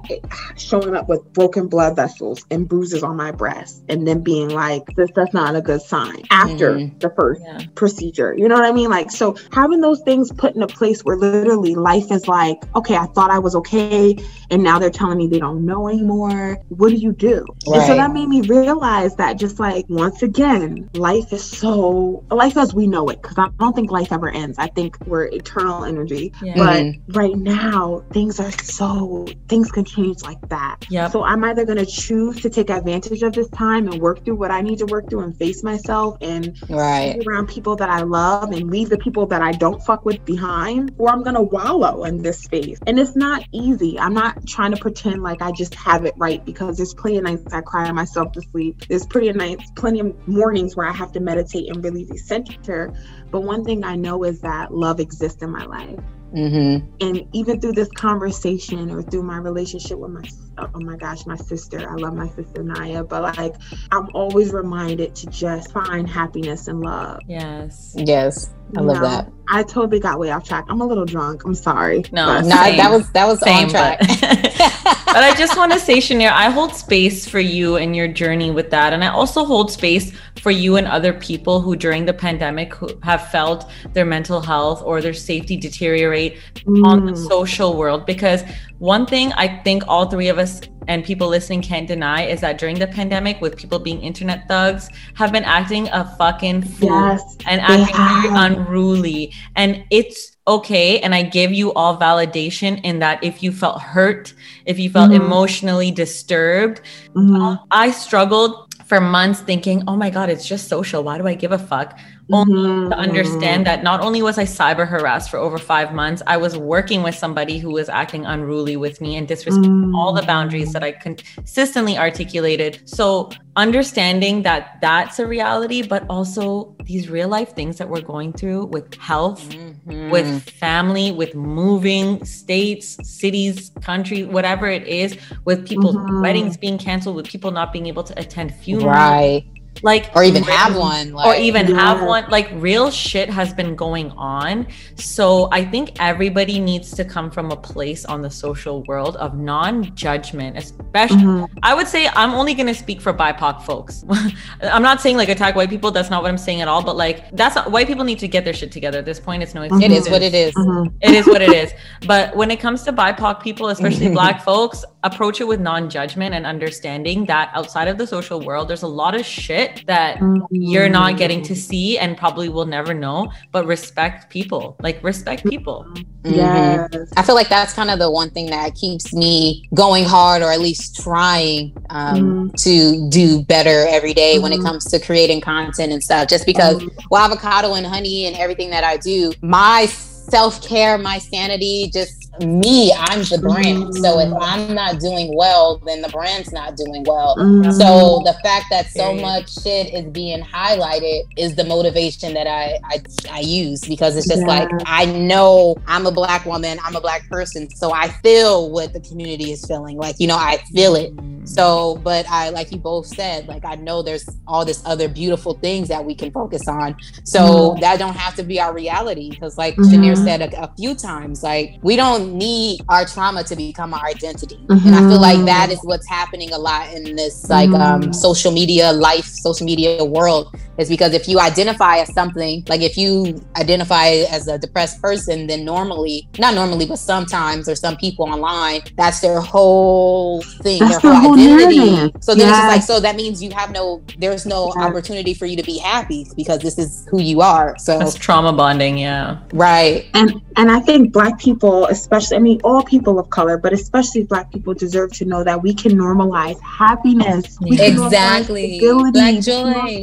showing up with broken blood vessels and bruises on my breast and then being like this that's not a good sign after mm-hmm. the first yeah. procedure. You know what I mean? Like so having those things put in a place where literally life is like, okay, I thought I was okay and now they're telling me they don't know anymore. What do you do? Right. And so that made me realize that just like once again, life is so life as we know it because I don't think life ever ends. I think we're eternal energy. Yeah. But mm-hmm. right now, things are so things can change like that. Yeah. So I'm either gonna choose to take advantage of this time and work through what I need to work through and face myself and right. around people that I love and leave the people that I don't fuck with behind, or I'm gonna wallow in this space. And it's not easy. I'm not trying to pretend like I just have it right because there's plenty of nights I cry myself to sleep. There's pretty nights, plenty of mornings where I have to meditate and really recenter. But one thing I know is that love exists in my life. Mm-hmm. And even through this conversation or through my relationship with my, oh my gosh, my sister, I love my sister Naya, but like I'm always reminded to just find happiness and love. Yes. Yes. I love know, that. I totally got way off track. I'm a little drunk. I'm sorry. No, no, that was that was same, on track. But, but I just want to say, Shinyere, I hold space for you and your journey with that, and I also hold space for you and other people who, during the pandemic, who have felt their mental health or their safety deteriorate mm. on the mm. social world. Because one thing I think all three of us and people listening can't deny is that during the pandemic, with people being internet thugs, have been acting a fucking fool yes, and acting very unruly. And it's okay. And I give you all validation in that if you felt hurt, if you felt mm-hmm. emotionally disturbed, mm-hmm. I struggled for months thinking, oh my God, it's just social. Why do I give a fuck? Only mm-hmm. to understand that not only was I cyber harassed for over five months, I was working with somebody who was acting unruly with me and disrespecting mm-hmm. all the boundaries that I consistently articulated. So understanding that that's a reality, but also these real life things that we're going through with health, mm-hmm. with family, with moving states, cities, country, whatever it is, with people's mm-hmm. weddings being canceled, with people not being able to attend funerals. Right like or even have one like, or even yeah. have one like real shit has been going on so i think everybody needs to come from a place on the social world of non-judgment especially mm-hmm. i would say i'm only going to speak for bipoc folks i'm not saying like attack white people that's not what i'm saying at all but like that's not, white people need to get their shit together at this point it's no excuse. it is what it is. Mm-hmm. it is what it is but when it comes to bipoc people especially black folks approach it with non-judgment and understanding that outside of the social world there's a lot of shit that mm-hmm. you're not getting to see and probably will never know but respect people like respect people yeah mm-hmm. i feel like that's kind of the one thing that keeps me going hard or at least trying um, mm. to do better every day mm. when it mm-hmm. comes to creating content and stuff just because mm. well avocado and honey and everything that i do my self-care my sanity just me, I'm the brand. Mm-hmm. So if mm. I'm not doing well, then the brand's not doing well. Mm-hmm. So the fact that so much shit is being highlighted is the motivation that I I, I use because it's just yeah. like I know I'm a black woman, I'm a black person, so I feel what the community is feeling. Like you know, I feel it. So, but I like you both said, like I know there's all this other beautiful things that we can focus on. So mm-hmm. that don't have to be our reality because, like mm said a, a few times, like we don't need our trauma to become our identity. Mm-hmm. And I feel like that is what's happening a lot in this like um, mm-hmm. social media life, social media world is because if you identify as something, like if you identify as a depressed person, then normally, not normally, but sometimes or some people online, that's their whole thing, that's their whole, identity. Narrative. So then yeah. it's just like, so that means you have no, there's no yeah. opportunity for you to be happy because this is who you are. So that's trauma bonding. Yeah. Right. And, and I think black people, especially, I mean, all people of color, but especially black people deserve to know that we can normalize happiness. Yeah. exactly. Black joy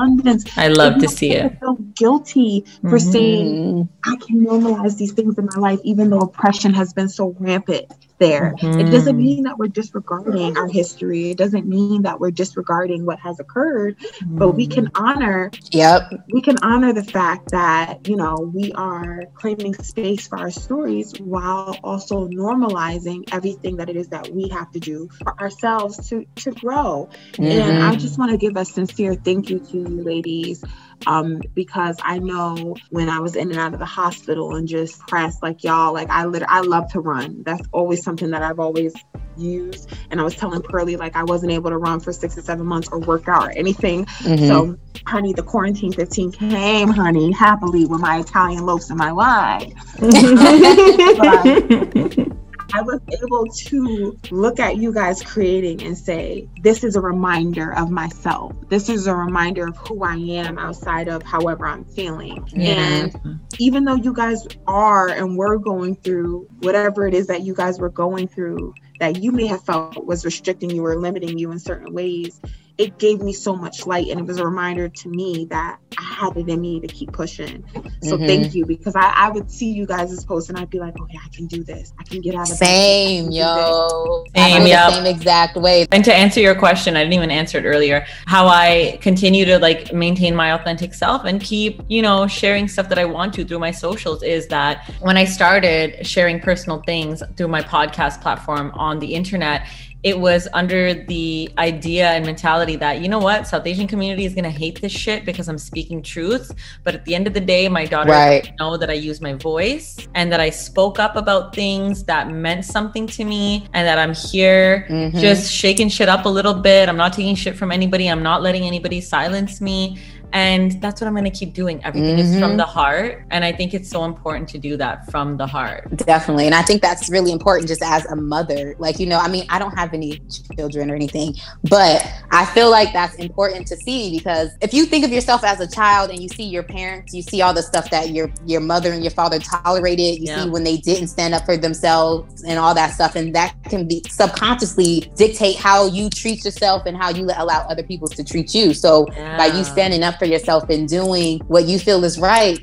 abundance. I love to see it. I feel guilty for mm-hmm. saying I can normalize these things in my life, even though oppression has been so rampant there. Mm-hmm. It doesn't mean that we're disregarding our history. It doesn't mean that we're disregarding what has occurred, mm-hmm. but we can mm-hmm. honor. Yep. We can honor the fact that you know we are claiming space for our stories while also normalizing everything that it is that we have to do for ourselves to to grow. Mm-hmm. And I just want to give a sincere thank you to you ladies um, because I know when I was in and out of the hospital and just pressed, like y'all, like I literally, I love to run. That's always something that I've always used. And I was telling Pearly like I wasn't able to run for six or seven months or work out or anything. Mm-hmm. So, honey, the quarantine 15 came, honey, happily with my Italian loaves and my wine. I was able to look at you guys creating and say, this is a reminder of myself. This is a reminder of who I am outside of however I'm feeling. Yeah. And even though you guys are and were going through whatever it is that you guys were going through that you may have felt was restricting you or limiting you in certain ways, it gave me so much light and it was a reminder to me that I had it in me to keep pushing. So mm-hmm. thank you because I, I would see you guys' posts and I'd be like, okay, I can do this. I can get out of same, yo. Same, yeah. Same exact way. And to answer your question, I didn't even answer it earlier. How I continue to like maintain my authentic self and keep, you know, sharing stuff that I want to through my socials is that when I started sharing personal things through my podcast platform on the internet, it was under the idea and mentality that you know what south asian community is going to hate this shit because i'm speaking truth but at the end of the day my daughter right. know that i use my voice and that i spoke up about things that meant something to me and that i'm here mm-hmm. just shaking shit up a little bit i'm not taking shit from anybody i'm not letting anybody silence me and that's what I'm going to keep doing. Everything mm-hmm. is from mm-hmm. the heart. And I think it's so important to do that from the heart. Definitely. And I think that's really important just as a mother. Like, you know, I mean, I don't have any children or anything, but I feel like that's important to see because if you think of yourself as a child and you see your parents, you see all the stuff that your your mother and your father tolerated, you yeah. see when they didn't stand up for themselves and all that stuff. And that can be subconsciously dictate how you treat yourself and how you allow other people to treat you. So yeah. by you standing up for yourself and doing what you feel is right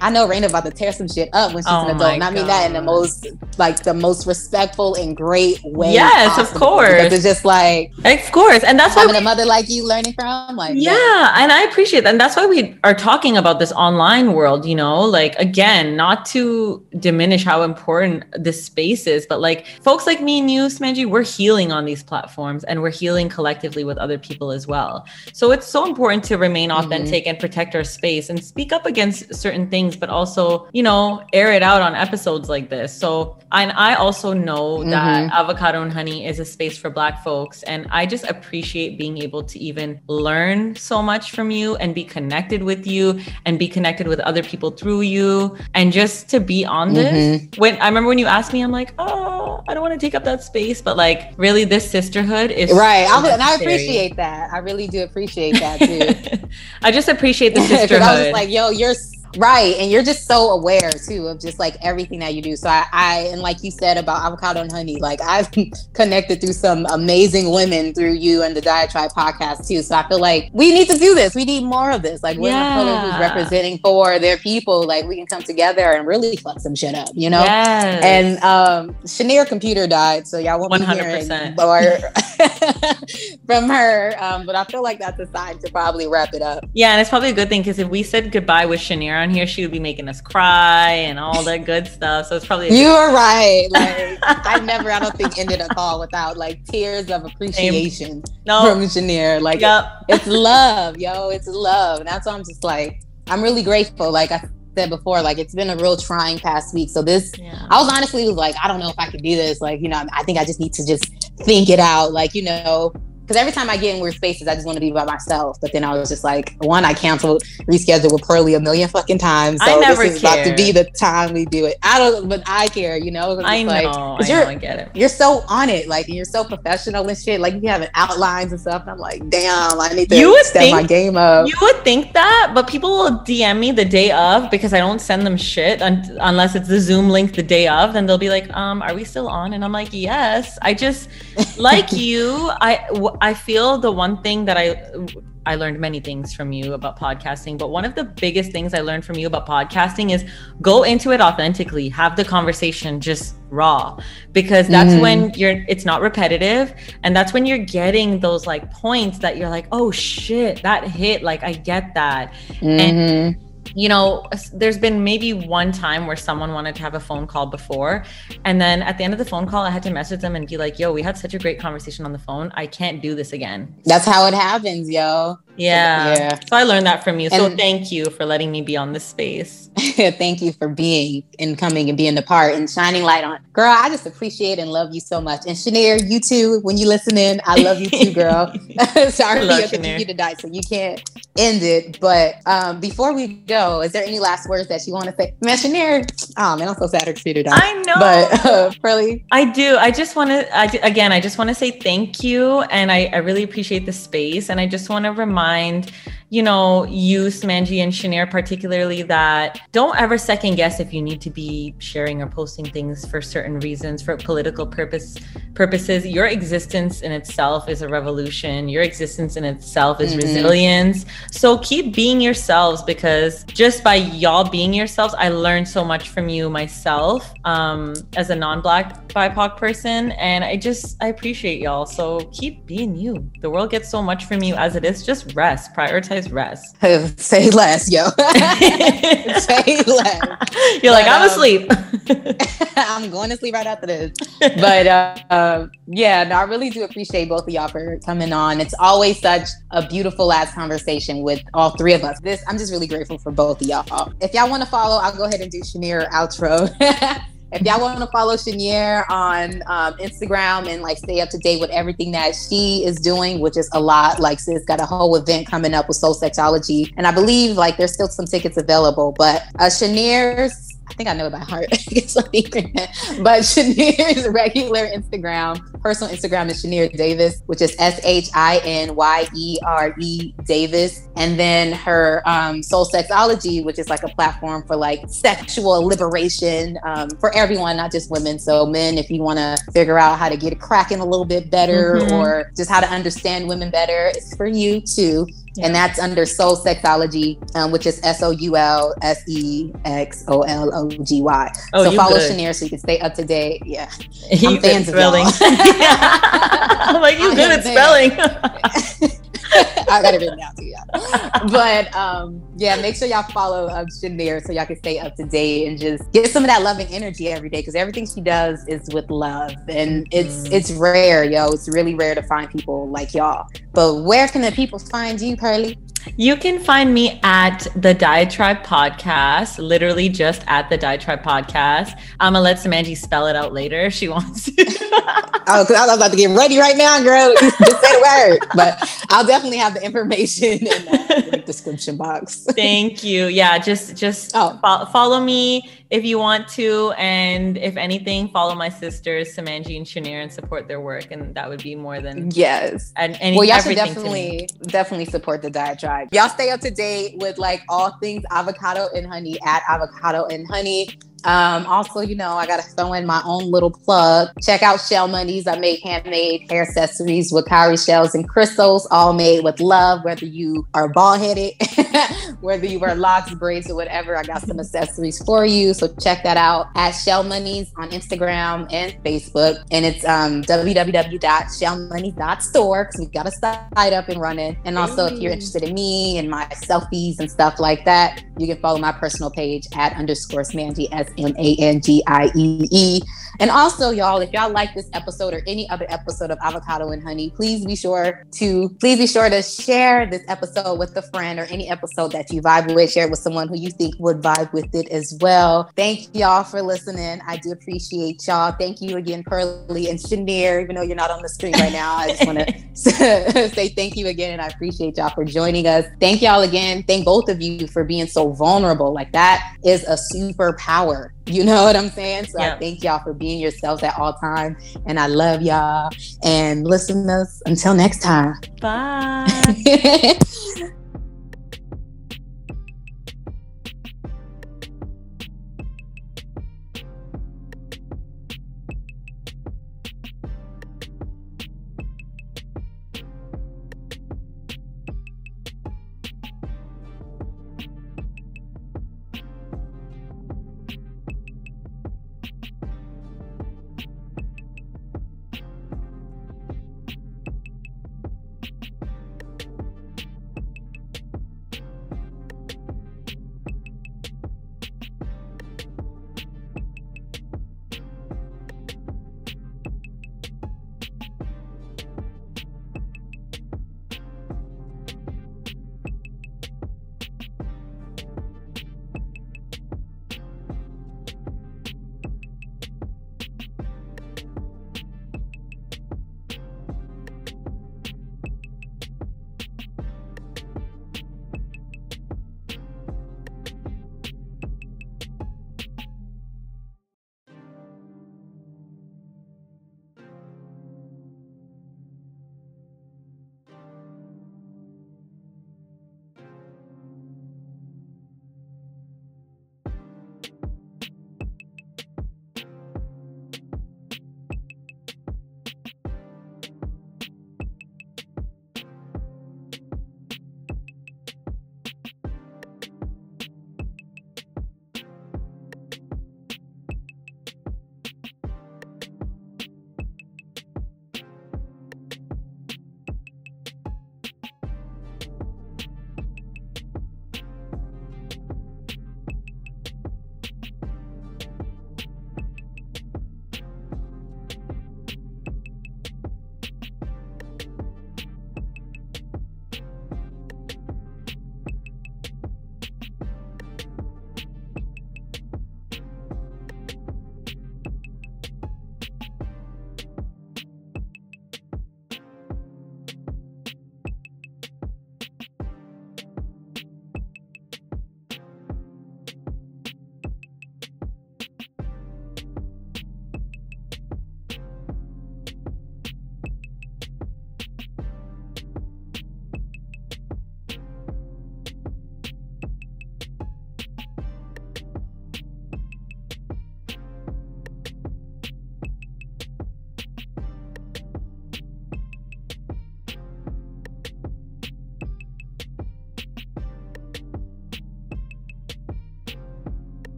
I know Raina about to tear some shit up when she's oh an adult. And I mean that in the most like the most respectful and great way. Yes, of course. It's just like Of course. And that's having why we, a mother like you learning from. Like yeah, yeah, and I appreciate that. And that's why we are talking about this online world, you know, like again, not to diminish how important this space is, but like folks like me and you, Samanji, we're healing on these platforms and we're healing collectively with other people as well. So it's so important to remain mm-hmm. authentic mm-hmm. and protect our space and speak up against certain things things, but also, you know, air it out on episodes like this. So, and I also know mm-hmm. that Avocado and Honey is a space for Black folks. And I just appreciate being able to even learn so much from you and be connected with you and be connected with other people through you. And just to be on this. Mm-hmm. When I remember when you asked me, I'm like, oh, I don't want to take up that space. But like, really, this sisterhood is right. So and I appreciate that. I really do appreciate that too. I just appreciate the sisterhood. I was like, yo, you're Right. And you're just so aware too of just like everything that you do. So I, I and like you said about avocado and honey, like I've connected through some amazing women through you and the Diatribe podcast too. So I feel like we need to do this. We need more of this. Like women yeah. of color who's representing for their people. Like we can come together and really fuck some shit up, you know? Yes. And um Shinyere computer died, so y'all won't 100%. be from her. Um, but I feel like that's a sign to probably wrap it up. Yeah, and it's probably a good thing because if we said goodbye with Shinyere on here, she would be making us cry and all that good stuff. So it's probably you are right. Like I never, I don't think ended a call without like tears of appreciation no. from Shinyere. Like yep. it's love, yo, it's love, and that's why I'm just like I'm really grateful. Like I said before, like it's been a real trying past week. So this, yeah. I was honestly was like, I don't know if I could do this. Like, you know, I think I just need to just think it out. Like, you know, because every time I get in weird spaces, I just want to be by myself. But then I was just like, one, I canceled, rescheduled with Pearly a million fucking times. So this is cared. about to be the time we do it. I don't, but I care, you know. I know, like, I know, I get it. You're so on it, like you're so professional and shit. Like you have outlines and stuff. And I'm like, damn, I need to you would step think, my game up. You would think that, but people will DM me the day of because I don't send them shit un- unless it's the Zoom link the day of. Then they'll be like, um, are we still on? And I'm like, yes. I just like you. I I feel the one thing that I I learned many things from you about podcasting, but one of the biggest things I learned from you about podcasting is go into it authentically, have the conversation just raw because that's mm. when you're it's not repetitive and that's when you're getting those like points that you're like, "Oh shit, that hit, like I get that." Mm-hmm. And you know, there's been maybe one time where someone wanted to have a phone call before. And then at the end of the phone call, I had to message them and be like, yo, we had such a great conversation on the phone. I can't do this again. That's how it happens, yo. Yeah. So, yeah. So I learned that from you. So thank you for letting me be on this space. thank you for being and coming and being a part and shining light on. Girl, I just appreciate and love you so much. And Shinyere, you too, when you listen in, I love you too, girl. Sorry for your to die, so you can't end it. But um, before we go, is there any last words that you want to say? Shinyere, oh man, I'm so sad her computer died. I know. But uh, really? I do. I just want to, again, I just want to say thank you. And I, I really appreciate the space. And I just want to remind you know, you, Manji and Shinyere, particularly, that don't ever second guess if you need to be sharing or posting things for certain reasons, for political purpose purposes. Your existence in itself is a revolution. Your existence in itself is mm-hmm. resilience. So keep being yourselves because just by y'all being yourselves, I learned so much from you myself um, as a non-black BIPOC person, and I just I appreciate y'all. So keep being you. The world gets so much from you as it is. Just rest, prioritize rest. Say less, yo. Say less. You're but, like, I'm um, asleep. I'm going to sleep right after this. But uh, uh, yeah, no, I really do appreciate both of y'all for coming on. It's always such a beautiful last conversation with all three of us. This I'm just really grateful for both of y'all. If y'all want to follow, I'll go ahead and do Shinyere outro. If y'all want to follow Shinyere on um, Instagram and like stay up to date with everything that she is doing, which is a lot, like sis got a whole event coming up with Soul Sexology, and I believe like there's still some tickets available. But uh, Shinyere's I think I know it by heart. but Shinyere's regular Instagram, personal Instagram is Shinyere Davis, which is S H I N Y E R E Davis. And then her um, Soul Sexology, which is like a platform for like sexual liberation um, for everyone, not just women. So, men, if you want to figure out how to get it cracking a little bit better mm-hmm. or just how to understand women better, it's for you too. Yeah. And that's under Soul Sexology, um, which is S O U L S E X O L O G Y. Oh, so follow good. So you can stay up to date. Yeah. You I'm fans spelling. of y'all. I'm like, you good at spelling. I got it written down too, yeah. But um, yeah, make sure y'all follow uh, Shinyere so y'all can stay up to date and just get some of that loving energy every day because everything she does is with love, and it's mm. it's rare, yo. It's really rare to find people like y'all. But where can the people find you, Pearly? You can find me at the Diatribe Podcast, literally just at the Diatribe Podcast. I'm gonna let Samanji spell it out later if she wants to. oh, cause I was about to get ready right now, girl. Just say the word. But I'll definitely have the information in the description box. Thank you. Yeah, just just oh. fo- follow me if you want to, and if anything, follow my sisters Samanji and Shinyere and support their work, and that would be more than yes. And any, well, y'all should definitely definitely support the Diatribe. Y'all stay up to date with like all things avocado and honey at avocado and honey. Um, also, you know, I gotta throw in my own little plug. Check out Shell Monies. I make handmade hair accessories with cowrie shells and crystals, all made with love. Whether you are bald headed, whether you wear locks, braids, or whatever, I got some accessories for you. So check that out at Shell Monies on Instagram and Facebook. And it's um, www.shellmonies.store because we got a site up and running. And also, if you're interested in me and my selfies and stuff like that, you can follow my personal page at underscore Samanji S M A N G I E E. And also, y'all, if y'all like this episode or any other episode of Avocado and Honey, please be sure to please be sure to share this episode with a friend or any episode that you vibe with. Share it with someone who you think would vibe with it as well. Thank y'all for listening. I do appreciate y'all. Thank you again, Pearly and Shinyere. Even though you're not on the screen right now, I just want to say thank you again, and I appreciate y'all for joining us. Thank y'all again. Thank both of you for being so vulnerable. Like that is a superpower. You know what I'm saying? So yeah. I thank y'all for being yourselves at all times. And I love y'all. And listeners, until next time. Bye.